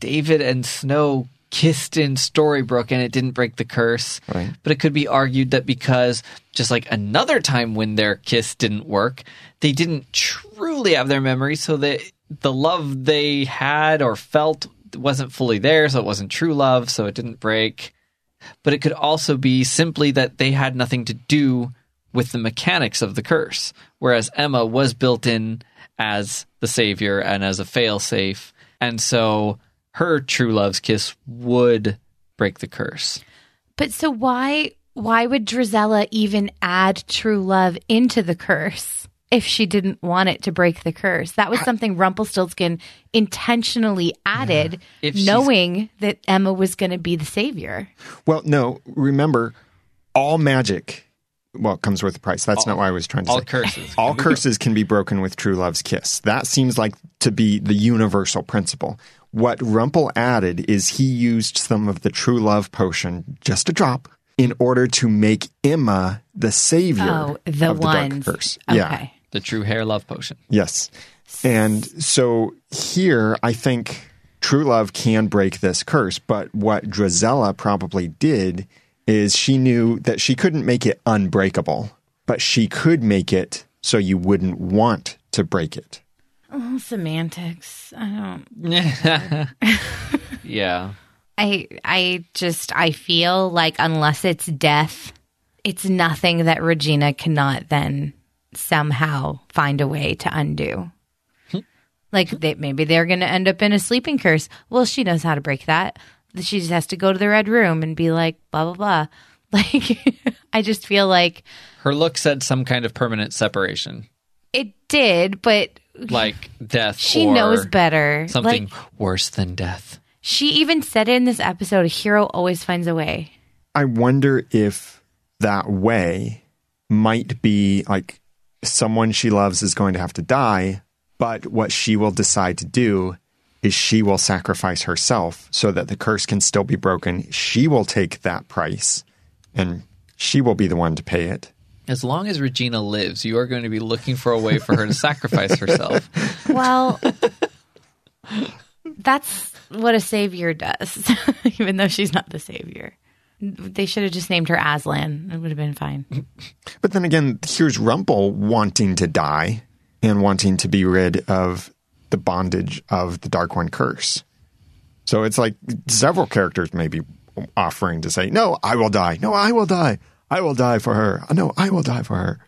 David and Snow kissed in Storybrooke and it didn't break the curse. Right. But it could be argued that because just like another time when their kiss didn't work, they didn't truly have their memory, so that the love they had or felt wasn't fully there, so it wasn't true love, so it didn't break but it could also be simply that they had nothing to do with the mechanics of the curse. Whereas Emma was built in as the savior and as a failsafe, and so her true love's kiss would break the curse. But so why why would Drizella even add true love into the curse if she didn't want it to break the curse? That was something Rumpelstiltskin intentionally added, If she's- knowing that Emma was going to be the savior. Well, no, remember, all magic, well, it comes with a price. That's not what I was trying to All say. curses. All curses can be broken with true love's kiss. That seems like to be the universal principle. What Rumpel added is he used some of the true love potion, just a drop, in order to make Emma the savior Oh, the of the dark curse. Okay. Yeah. The true hair love potion. Yes. And so here, I think true love can break this curse. But what Drizella probably did is she knew that she couldn't make it unbreakable, but she could make it so you wouldn't want to break it. Oh, semantics. I don't. Yeah. I I just I feel like unless it's death, it's nothing that Regina cannot then somehow find a way to undo. like they, maybe they're going to end up in a sleeping curse. Well, she knows how to break that. She just has to go to the red room and be like blah blah blah. Like I just feel like Her look said some kind of permanent separation, it did, but like death. she or knows better. Something Like worse than death. she even said it in this episode. A hero always finds a way. I wonder if that way might be like someone she loves is going to have to die, but what she will decide to do is she will sacrifice herself so that the curse can still be broken. She will take that price and she will be the one to pay it. As long as Regina lives, you are going to be looking for a way for her to sacrifice herself. Well, that's what a savior does, even though she's not the savior. They should have just named her Aslan. It would have been fine. But then again, here's Rumpel wanting to die and wanting to be rid of the bondage of the Dark One curse. So it's like several characters maybe offering to say, No, I will die. No, I will die. I will die for her. No, I will die for her.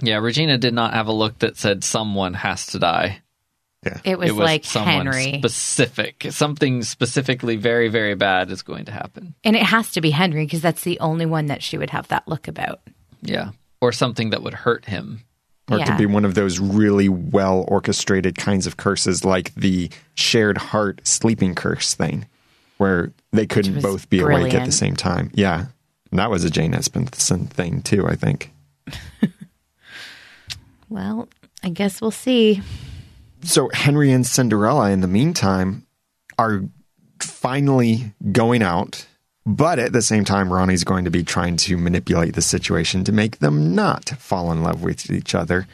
Yeah, Regina did not have a look that said someone has to die. It was, it was like someone Henry. specific. Something specifically very, very bad is going to happen. and it has to be Henry because that's the only one that she would have that look about. Yeah. Or something that would hurt him. Or it could be one of those really well orchestrated kinds of curses like the shared heart sleeping curse thing. where they couldn't both be awake at the same time. Yeah. And that was a Jane Espenson thing too, I think. Well, I guess we'll see. So Henry and Cinderella, in the meantime, are finally going out. But at the same time, Ronnie's going to be trying to manipulate the situation to make them not fall in love with each other.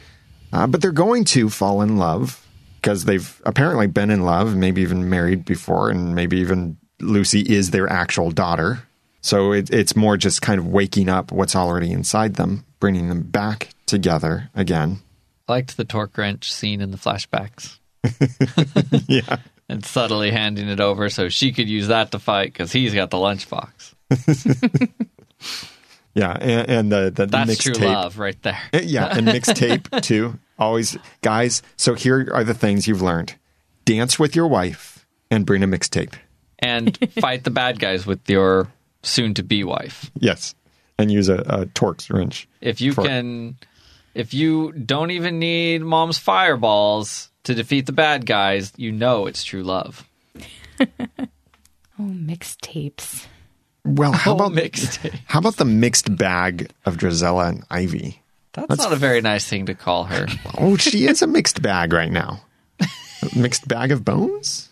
Uh, but they're going to fall in love because they've apparently been in love, maybe even married before, and maybe even Lucy is their actual daughter. So it, it's more just kind of waking up what's already inside them, bringing them back together again. I liked the torque wrench scene in the flashbacks Yeah. and subtly handing it over so she could use that to fight because he's got the lunchbox. Yeah, and, and the the That's mixed true tape. love right there. Eh, yeah, and mixtape too. Always, guys. So here are the things you've learned: dance with your wife and bring a mixtape. And fight the bad guys with your soon to be wife. Yes, and use a, a Torx wrench. If you For- can, if you don't even need mom's fireballs to defeat the bad guys, you know it's true love. Oh, mixtapes. Well, how Oh, about mixtape. how about the mixed bag of Drizella and Ivy? That's, not a very nice thing to call her. Oh, she is a mixed bag right now. A mixed bag of bones.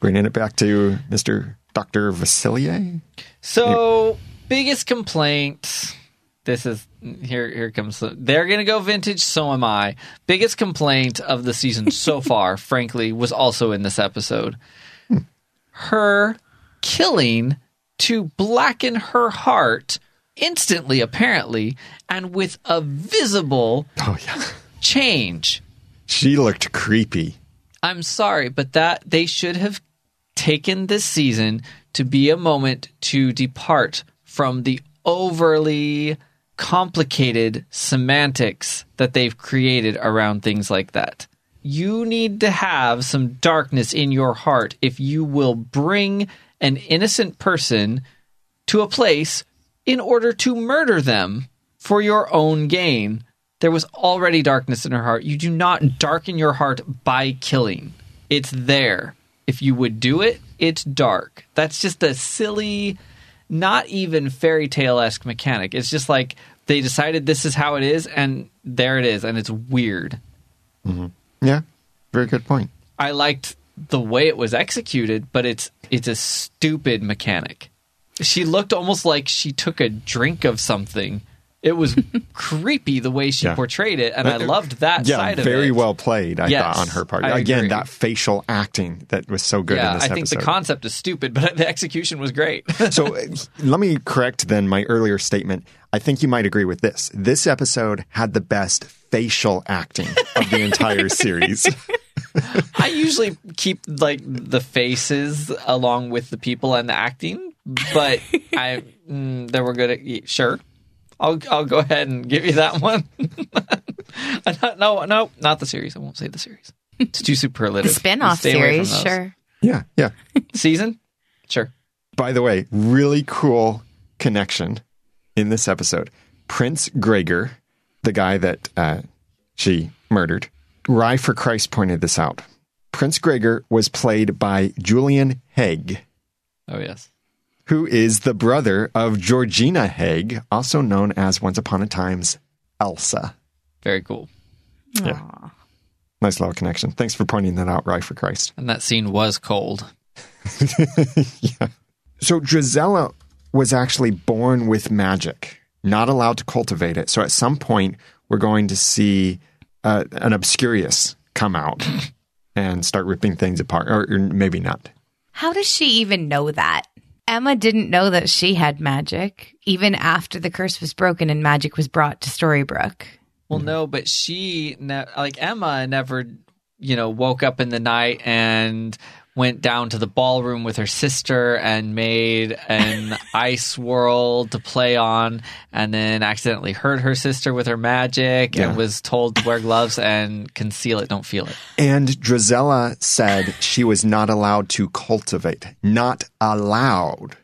Bringing it back to Mister Doctor Vasilier. So, biggest complaint. This is here. Here comes. The, they're gonna go vintage. So am I. Biggest complaint of the season so far, frankly, was also in this episode. Hmm. Her killing to blacken her heart instantly, apparently, and with a visible Oh yeah, change. she looked creepy. I'm sorry, but that they should have taken this season to be a moment to depart from the overly complicated semantics that they've created around things like that. You need to have some darkness in your heart if you will bring an innocent person to a place in order to murder them for your own gain. There was already darkness in her heart. You do not darken your heart by killing. It's there. If you would do it, it's dark. That's just a silly, not even fairy tale esque mechanic. It's just like they decided this is how it is, and there it is, and it's weird. Mm-hmm. Yeah, very good point. I liked the way it was executed, but it's it's a stupid mechanic. She looked almost like she took a drink of something. It was creepy the way she Yeah. portrayed it, and I loved that Yeah, side of very it. Very well played. I Yes, thought on her part. I Again, agree. that facial acting that was so good Yeah, in this I think episode. the concept is stupid, but the execution was great. so uh, let me correct then my earlier statement. I think you might agree with this. This episode had the best facial acting of the entire series. I usually keep like the faces along with the people and the acting, but I mm, they were good at sure. I'll I'll go ahead and give you that one. I no, no, not the series. I won't say the series. It's too The superlative. spin off Stay away from series, sure. yeah, yeah. Season, sure. By the way, really cool connection in this episode. Prince Gregor, the guy that uh, she murdered, Rye for Christ pointed this out. Prince Gregor was played by Julian Haig, Oh yes. Who is the brother of Georgina Haig, also known as Once Upon a Time's Elsa. Very cool. Yeah. Nice little connection. Thanks for pointing that out, Rye for Christ. And that scene was cold. yeah. So Drizella was actually born with magic, not allowed to cultivate it. So at some point, we're going to see uh, an Obscurious come out and start ripping things apart, or, or maybe not. How does she even know that? Emma didn't know that she had magic, even after the curse was broken and magic was brought to Storybrooke. Well, no, but she, ne- like Emma, never, you know, woke up in the night and went down to the ballroom with her sister and made an ice world to play on, and then accidentally hurt her sister with her magic Yeah. and was told to wear gloves and conceal it, don't feel it. And Drizella said she was not allowed to cultivate, not allowed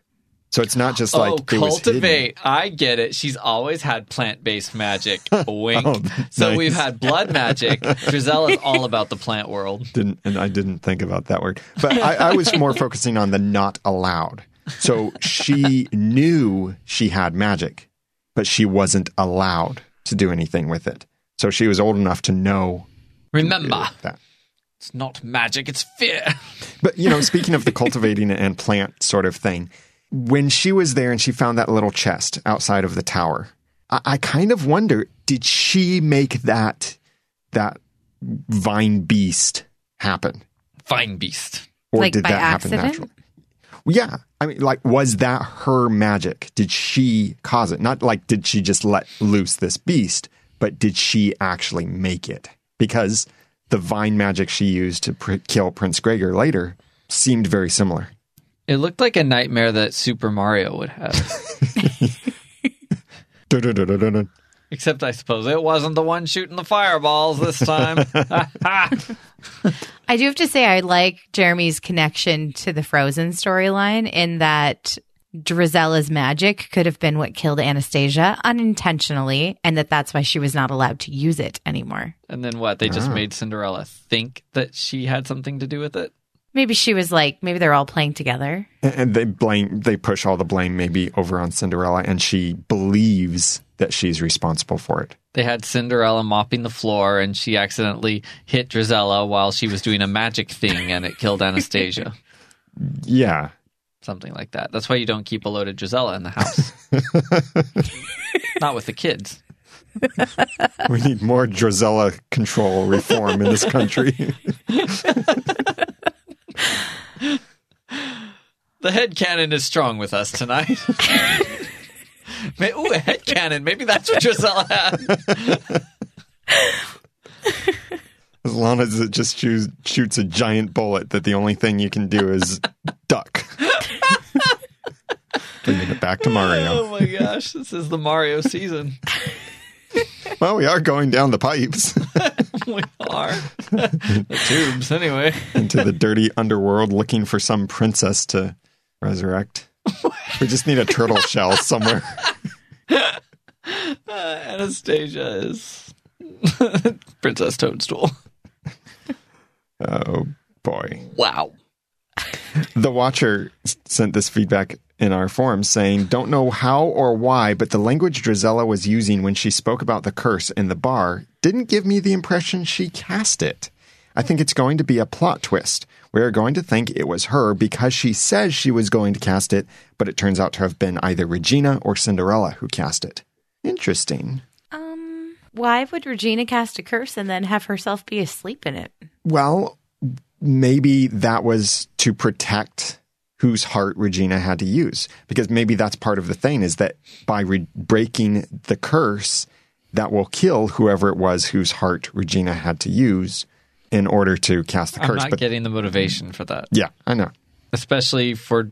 So it's not just oh, like oh, was hidden. cultivate. I get it. She's always had plant based magic. Oh, Wink. Oh, so nice. we've had blood magic. Drizella's all about the plant world. Didn't and I didn't think about that word, but I, I was more focusing on the not allowed. So she knew she had magic, but she wasn't allowed to do anything with it. So she was old enough to know Remember, that. it's not magic, it's fear. But you know, speaking of the cultivating and plant sort of thing, when she was there and she found that little chest outside of the tower, I, I kind of wonder: did she make that that vine beast happen, Vine beast. or Like did by that happen accident? naturally? Yeah, I mean, like, was that her magic? Did she cause it? Not like did she just let loose this beast, but did she actually make it? Because the vine magic she used to pr- kill Prince Gregor later seemed very similar. It looked like a nightmare that Super Mario would have. Except I suppose it wasn't the one shooting the fireballs this time. I do have to say, I like Jeremy's connection to the Frozen storyline in that Drizella's magic could have been what killed Anastasia unintentionally, and that that's why she was not allowed to use it anymore. and then what? They just Ah. made Cinderella think that she had something to do with it? Maybe she was like, maybe they're all playing together. And- And they blame, they push all the blame maybe over on Cinderella, and she believes that she's responsible for it. They had Cinderella mopping the floor and she accidentally hit Drizella while she was doing a magic thing and it killed Anastasia. Yeah. Something like that. That's why you don't keep a loaded Drizella in the house. Not with the kids. We need more Drizella control reform in this country. The head canon is strong with us tonight. Ooh, a head cannon. Maybe that's what Drizella had. As long as it just shoots, shoots a giant bullet, that the only thing you can do is duck. Bringing it back to Mario. Oh my gosh, this is the Mario season. Well, we are going down the pipes We are. the tubes, anyway. into the dirty underworld looking for some princess to resurrect. We just need a turtle shell somewhere. Uh, Anastasia is Princess Toadstool. Oh boy. Wow. The Watcher sent this feedback in our forum saying, Don't know how or why, but the language Drizella was using when she spoke about the curse in the bar didn't give me the impression she cast it. I think it's going to be a plot twist. We're going to think it was her because she says she was going to cast it, but it turns out to have been either Regina or Cinderella who cast it. Interesting. Um, why would Regina cast a curse and then have herself be asleep in it? Well, maybe that was to protect whose heart Regina had to use, because maybe that's part of the thing is that by re- breaking the curse, that will kill whoever it was whose heart Regina had to use in order to cast the I'm curse. not But getting the motivation for that, yeah, I know. especially for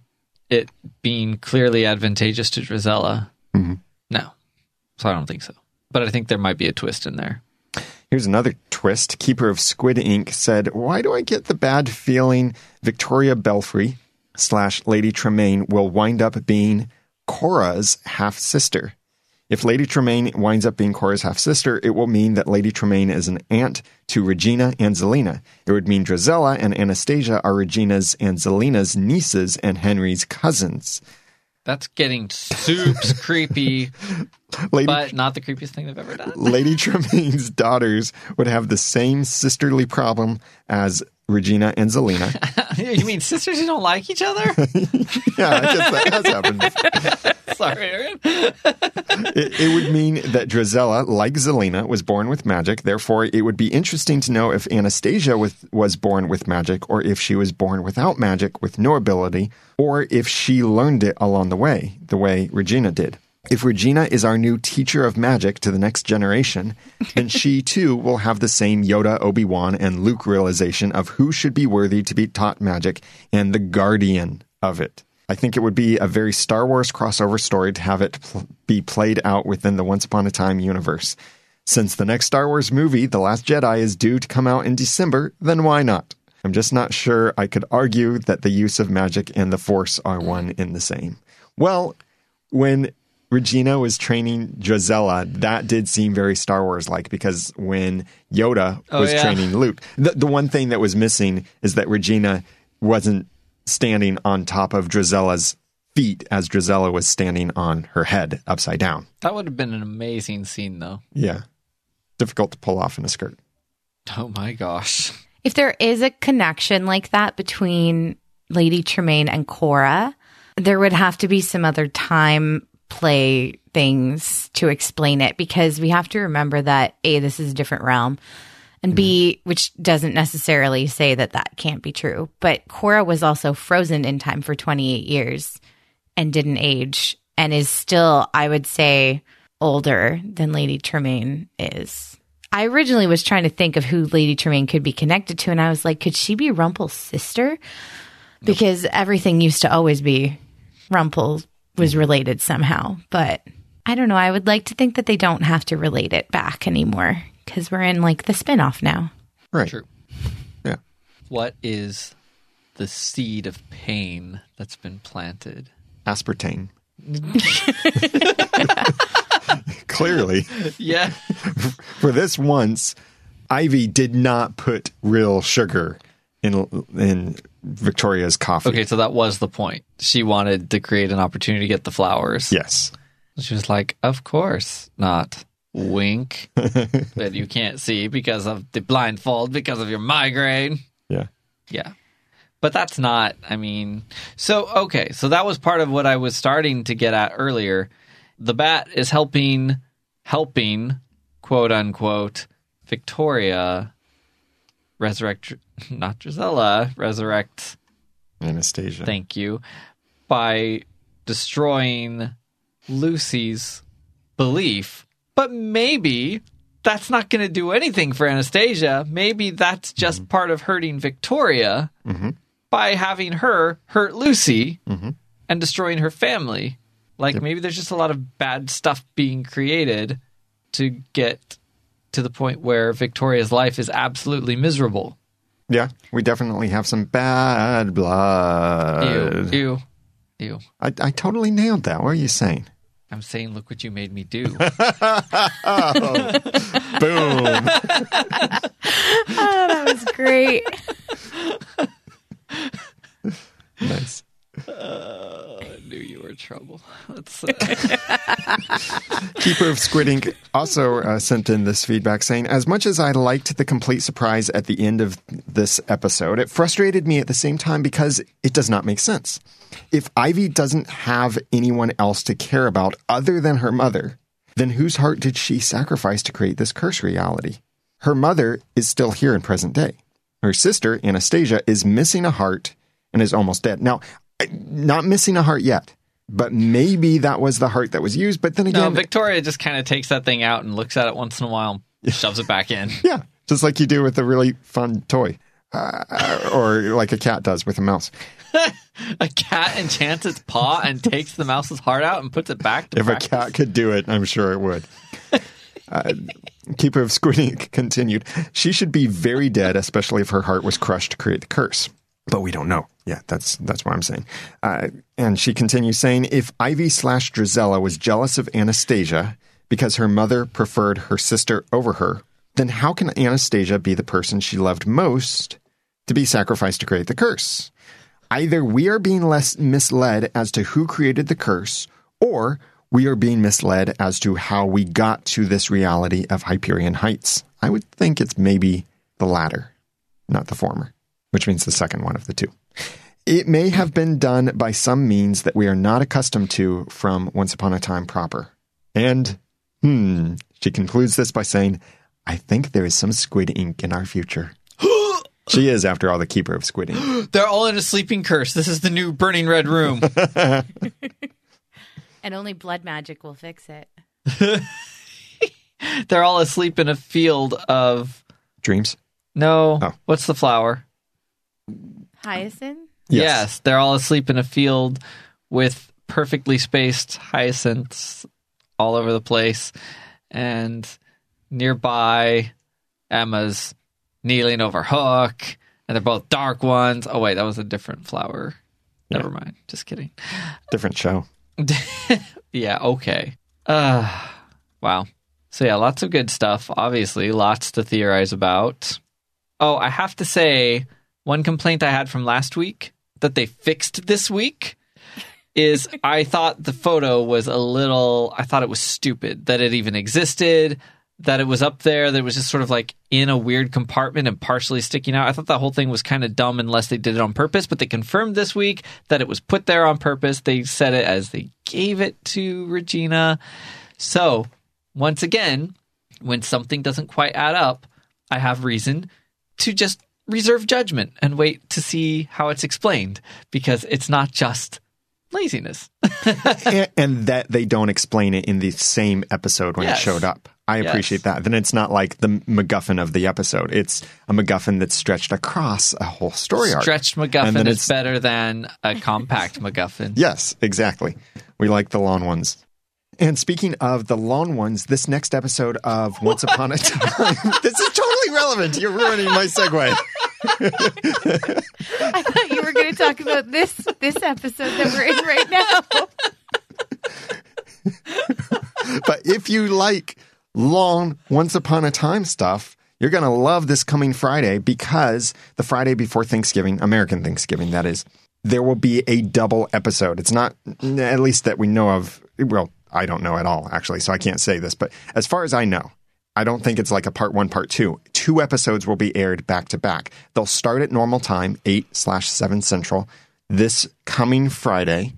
it being clearly advantageous to Drizella. Mm-hmm. No. So I don't think so. But I think there might be a twist in there. Here's another twist. Keeper of Squid Ink said, Why do I get the bad feeling Victoria Belfrey slash Lady Tremaine will wind up being Cora's half sister? If Lady Tremaine winds up being Cora's half sister, it will mean that Lady Tremaine is an aunt to Regina and Zelena. It would mean Drizella and Anastasia are Regina's and Zelena's nieces and Henry's cousins. That's getting soups creepy, Lady but not the creepiest thing they've ever done. Lady Tremaine's daughters would have the same sisterly problem as Regina and Zelena. you mean sisters who don't like each other? yeah, I guess that has happened. before. Sorry, Erin. It, it would mean that Drizella, like Zelina, was born with magic. Therefore, it would be interesting to know if Anastasia was, was born with magic, or if she was born without magic with no ability, or if she learned it along the way, the way Regina did. If Regina is our new teacher of magic to the next generation, then she too will have the same Yoda, Obi Wan, and Luke realization of who should be worthy to be taught magic and the guardian of it. I think it would be a very Star Wars crossover story to have it pl- be played out within the Once Upon a Time universe. Since the next Star Wars movie, The Last Jedi, is due to come out in December, then why not? I'm just not sure I could argue that the use of magic and the Force are one in the same. Well, when Regina was training Drizella, that did seem very Star Wars like because when Yoda Oh, was yeah. training Luke, the, the one thing that was missing is that Regina wasn't standing on top of Drizella's feet as Drizella was standing on her head upside down. That would have been an amazing scene, though. Yeah. Difficult to pull off in a skirt. Oh my gosh. If there is a connection like that between Lady Tremaine and Cora, there would have to be some other time play things to explain it because we have to remember that A, this is a different realm. And B, which doesn't necessarily say that that can't be true, but Cora was also frozen in time for 28 years and didn't age and is still, I would say, older than Lady Tremaine is. I originally was trying to think of who Lady Tremaine could be connected to, and I was like, could she be Rumple's sister? Because everything used to always be Rumple was related somehow. But I don't know. I would like to think that they don't have to relate it back anymore because we're in like the spinoff now. Right. True. Yeah. What is the seed of pain that's been planted? Aspartame. Clearly, Yeah. for this once, Ivy did not put real sugar in in Victoria's coffee. Okay, so that was the point. She wanted to create an opportunity to get the flowers. Yes. She was like, Of course not. Wink. that you can't see because of the blindfold, because of your migraine. Yeah. Yeah. But that's not, I mean, so, okay. So that was part of what I was starting to get at earlier. The bat is helping, helping, quote unquote, Victoria resurrect, not Drizella, resurrect, Anastasia. thank you, by destroying Lucy's belief. But maybe that's not going to do anything for Anastasia. Maybe that's just mm-hmm. part of hurting Victoria mm-hmm. by having her hurt Lucy mm-hmm. and destroying her family. Like maybe there's just a lot of bad stuff being created to get to the point where Victoria's life is absolutely miserable. yeah, we definitely have some bad blood. ew, ew. I, I totally nailed that. What are you saying? I'm saying, look what you made me do. Oh, boom. Oh, that was great. nice. I knew you were trouble. Uh, Keeper of Squid Ink also uh, sent in this feedback saying, As much as I liked the complete surprise at the end of this episode, it frustrated me at the same time because it does not make sense. If Ivy doesn't have anyone else to care about other than her mother, then whose heart did she sacrifice to create this curse reality? Her mother is still here in present day. Her sister, Anastasia, is missing a heart and is almost dead. Now, not missing a heart yet, but maybe that was the heart that was used. But then again, no. Victoria just kind of takes that thing out and looks at it once in a while, and shoves it back in. Yeah, just like you do with a really fun toy, uh, or like a cat does with a mouse. A cat enchants its paw and takes the mouse's heart out and puts it back. To If practice. a cat could do it, I'm sure it would. Uh, Keeper of Squid Ink continued. She should be very dead, especially if her heart was crushed to create the curse. But we don't know. Yeah, that's that's what I'm saying. Uh, and she continues saying, if Ivy slash Drizella was jealous of Anastasia because her mother preferred her sister over her, then how can Anastasia be the person she loved most to be sacrificed to create the curse? Either we are being less misled as to who created the curse, or we are being misled as to how we got to this reality of Hyperion Heights. I would think it's maybe the latter, not the former, which means the second one of the two. It may have been done by some means that we are not accustomed to from Once Upon a Time proper. And, hmm, she concludes this by saying, I think there is some squid ink in our future. she is, after all, the keeper of squid ink. They're all in a sleeping curse. This is the new burning red room. And only blood magic will fix it. They're all asleep in a field of Dreams? no. Oh. What's the flower? Hyacinth? Yes. they're all asleep in a field with perfectly spaced hyacinths all over the place. And nearby, Emma's kneeling over Hook, and they're both dark ones. Oh, wait, that was a different flower. Never mind. Just kidding. Different show. yeah, okay. Uh, wow. So, yeah, lots of good stuff, obviously, lots to theorize about. Oh, I have to say, one complaint I had from last week that they fixed this week is I thought the photo was a little, I thought it was stupid that it even existed, that it was up there, that it was just sort of like in a weird compartment and partially sticking out. I thought the whole thing was kind of dumb unless they did it on purpose, but they confirmed this week that it was put there on purpose. They said it as they gave it to Regina. So, once again, when something doesn't quite add up, I have reason to just reserve judgment and wait to see how it's explained because it's not just laziness. and, and, that they don't explain it in the same episode when yes. it showed up. I yes. appreciate that. Then it's not like the MacGuffin of the episode. It's a MacGuffin that's stretched across a whole story arc. Stretched MacGuffin And is better than a compact MacGuffin. Yes, exactly. We like the long ones. And speaking of the long ones, this next episode of Once Upon a Time, this is totally relevant. You're ruining my segue. I thought you were going to talk about this this episode that we're in right now. but if you like long Once Upon a Time stuff, you're going to love this coming Friday because the Friday before Thanksgiving, American Thanksgiving, that is, there will be a double episode. It's not, at least that we know of. Well, I don't know at all, actually, so I can't say this. But as far as I know, I don't think it's like a part one, part two. Two episodes will be aired back to back. They'll start at normal time, 8 slash 7 Central, this coming Friday.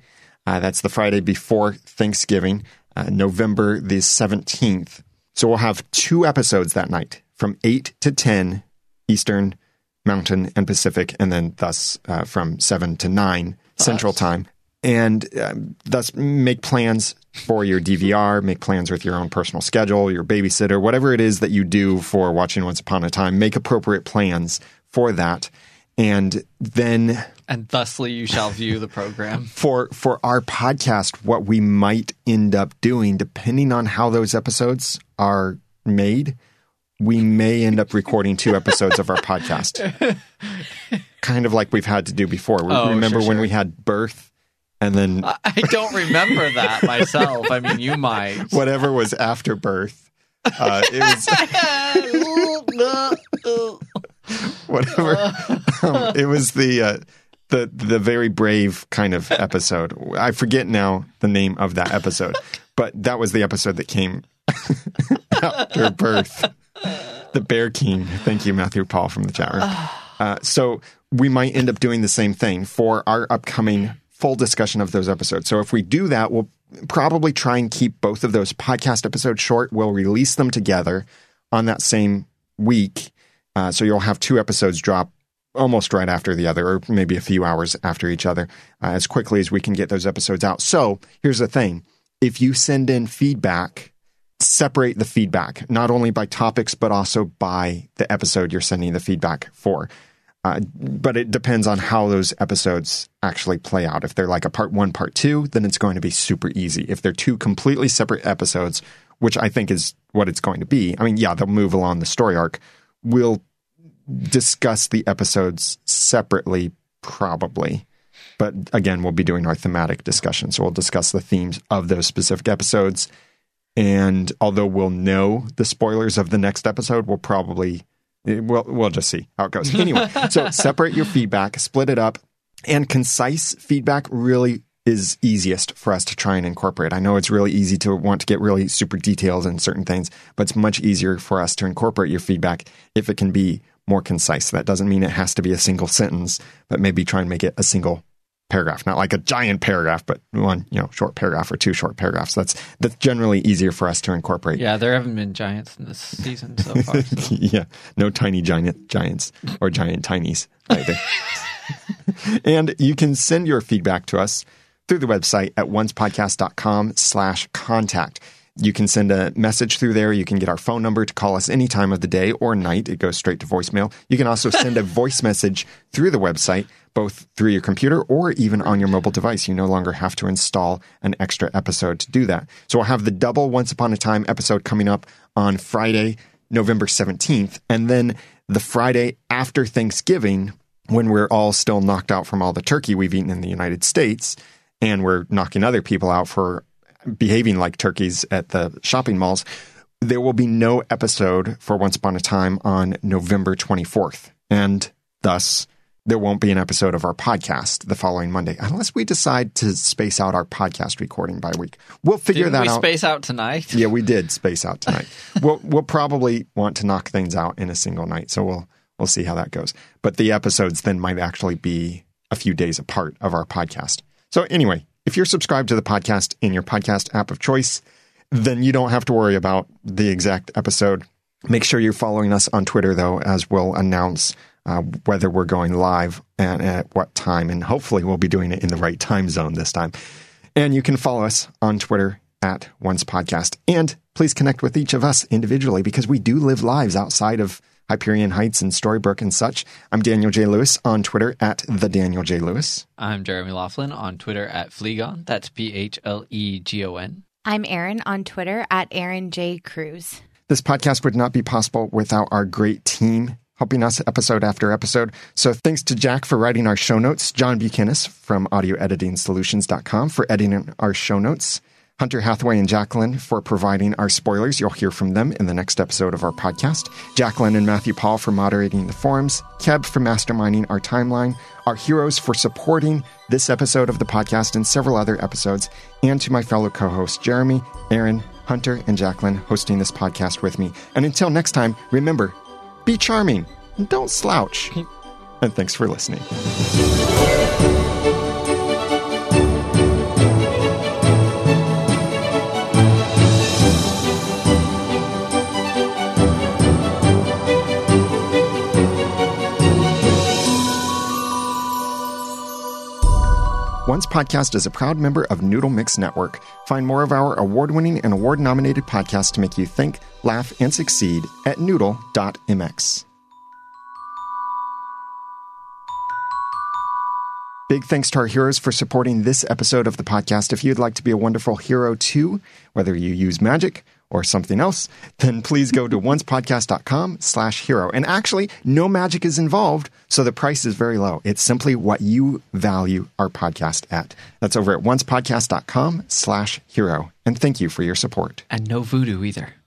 Uh, that's the Friday before Thanksgiving, uh, November the 17th. So we'll have two episodes that night from 8 to 10 Eastern, Mountain, and Pacific, and then thus uh, from 7 to 9 Central Time and uh, thus make plans for your DVR, make plans with your own personal schedule, your babysitter, whatever it is that you do for watching Once Upon a Time, make appropriate plans for that. And then and thusly you shall view the program. For for our podcast, what we might end up doing, depending on how those episodes are made, we may end up recording two episodes of our podcast. kind of like we've had to do before. Oh, Remember sure, when we had birth and then I don't remember that myself. I mean, you might. Whatever was after birth, uh, it was whatever. Um, it was the uh, the the very brave kind of episode. I forget now the name of that episode, but that was the episode that came after birth. The Bear King. Thank you, Matthew Paul from the chat room. Uh, so we might end up doing the same thing for our upcoming full discussion of those episodes. So if we do that, we'll probably try and keep both of those podcast episodes short. We'll release them together on that same week. Uh, so you'll have two episodes drop almost right after the other, or maybe a few hours after each other, uh, as quickly as we can get those episodes out. So here's the thing if you send in feedback, separate the feedback, not only by topics, but also by the episode you're sending the feedback for. Uh, but it depends on how those episodes actually play out. If they're like a part one, part two, then it's going to be super easy. If they're two completely separate episodes, which I think is what it's going to be, I mean, yeah, they'll move along the story arc. We'll discuss the episodes separately, probably. But again, we'll be doing our thematic discussion. So we'll discuss the themes of those specific episodes. And although we'll know the spoilers of the next episode, we'll probably We'll, we'll just see how it goes. Anyway, so separate your feedback, split it up, and concise feedback really is easiest for us to try and incorporate. I know it's really easy to want to get really super details in certain things, but it's much easier for us to incorporate your feedback if it can be more concise. That doesn't mean it has to be a single sentence, but maybe try and make it a single paragraph, not like a giant paragraph, but one, you know, short paragraph or two short paragraphs. That's that's generally easier for us to incorporate. Yeah, there haven't been giants in this season so far. So. yeah, no tiny giant giants or giant tinies either. and you can send your feedback to us through the website at oncepodcast.com slash contact. You can send a message through there. You can get our phone number to call us any time of the day or night. It goes straight to voicemail. You can also send a voice message through the website, both through your computer or even on your mobile device. You no longer have to install an extra episode to do that. So we'll have the double Once Upon a Time episode coming up on Friday, November 17th. And then the Friday after Thanksgiving, when we're all still knocked out from all the turkey we've eaten in the United States, and we're knocking other people out for behaving like turkeys at the shopping malls, there will be no episode for Once Upon a Time on November 24th. And thus, there won't be an episode of our podcast the following Monday unless we decide to space out our podcast recording by week. We'll figure Didn't that we out. space out tonight? yeah, we did space out tonight. we'll we'll probably want to knock things out in a single night, so we'll we'll see how that goes. But the episodes then might actually be a few days apart of our podcast. So anyway, if you're subscribed to the podcast in your podcast app of choice, then you don't have to worry about the exact episode. Make sure you're following us on Twitter though, as we'll announce uh, whether we're going live and at what time, and hopefully we'll be doing it in the right time zone this time. And you can follow us on Twitter at Once Podcast. And please connect with each of us individually because we do live lives outside of Hyperion Heights and Storybrooke and such. I'm Daniel J. Lewis on Twitter at the Daniel J. Lewis. I'm Jeremy Laughlin on Twitter at Phlegon. That's P H L E G O N. I'm Erin on Twitter at Erin J. Cruz. This podcast would not be possible without our great team helping us episode after episode. So thanks to Jack for writing our show notes, John Buchanan from audioeditingsolutions.com for editing our show notes, Hunter Hathaway and Jacqueline for providing our spoilers. You'll hear from them in the next episode of our podcast. Jacqueline and Matthew Paul for moderating the forums, Keb for masterminding our timeline, our heroes for supporting this episode of the podcast and several other episodes, and to my fellow co-hosts, Jeremy, Erin, Hunter, and Jacqueline hosting this podcast with me. And until next time, remember, be charming and don't slouch. And thanks for listening. Once Podcast is a proud member of Noodle Mix Network. Find more of our award winning and award nominated podcasts to make you think, laugh, and succeed at noodle.mx. Big thanks to our heroes for supporting this episode of the podcast. If you'd like to be a wonderful hero too, whether you use magic or something else, then please go to oncepodcast.com slash hero. And actually, no magic is involved, so the price is very low. It's simply what you value our podcast at. That's over at oncepodcast.com slash hero. And thank you for your support. And no voodoo either.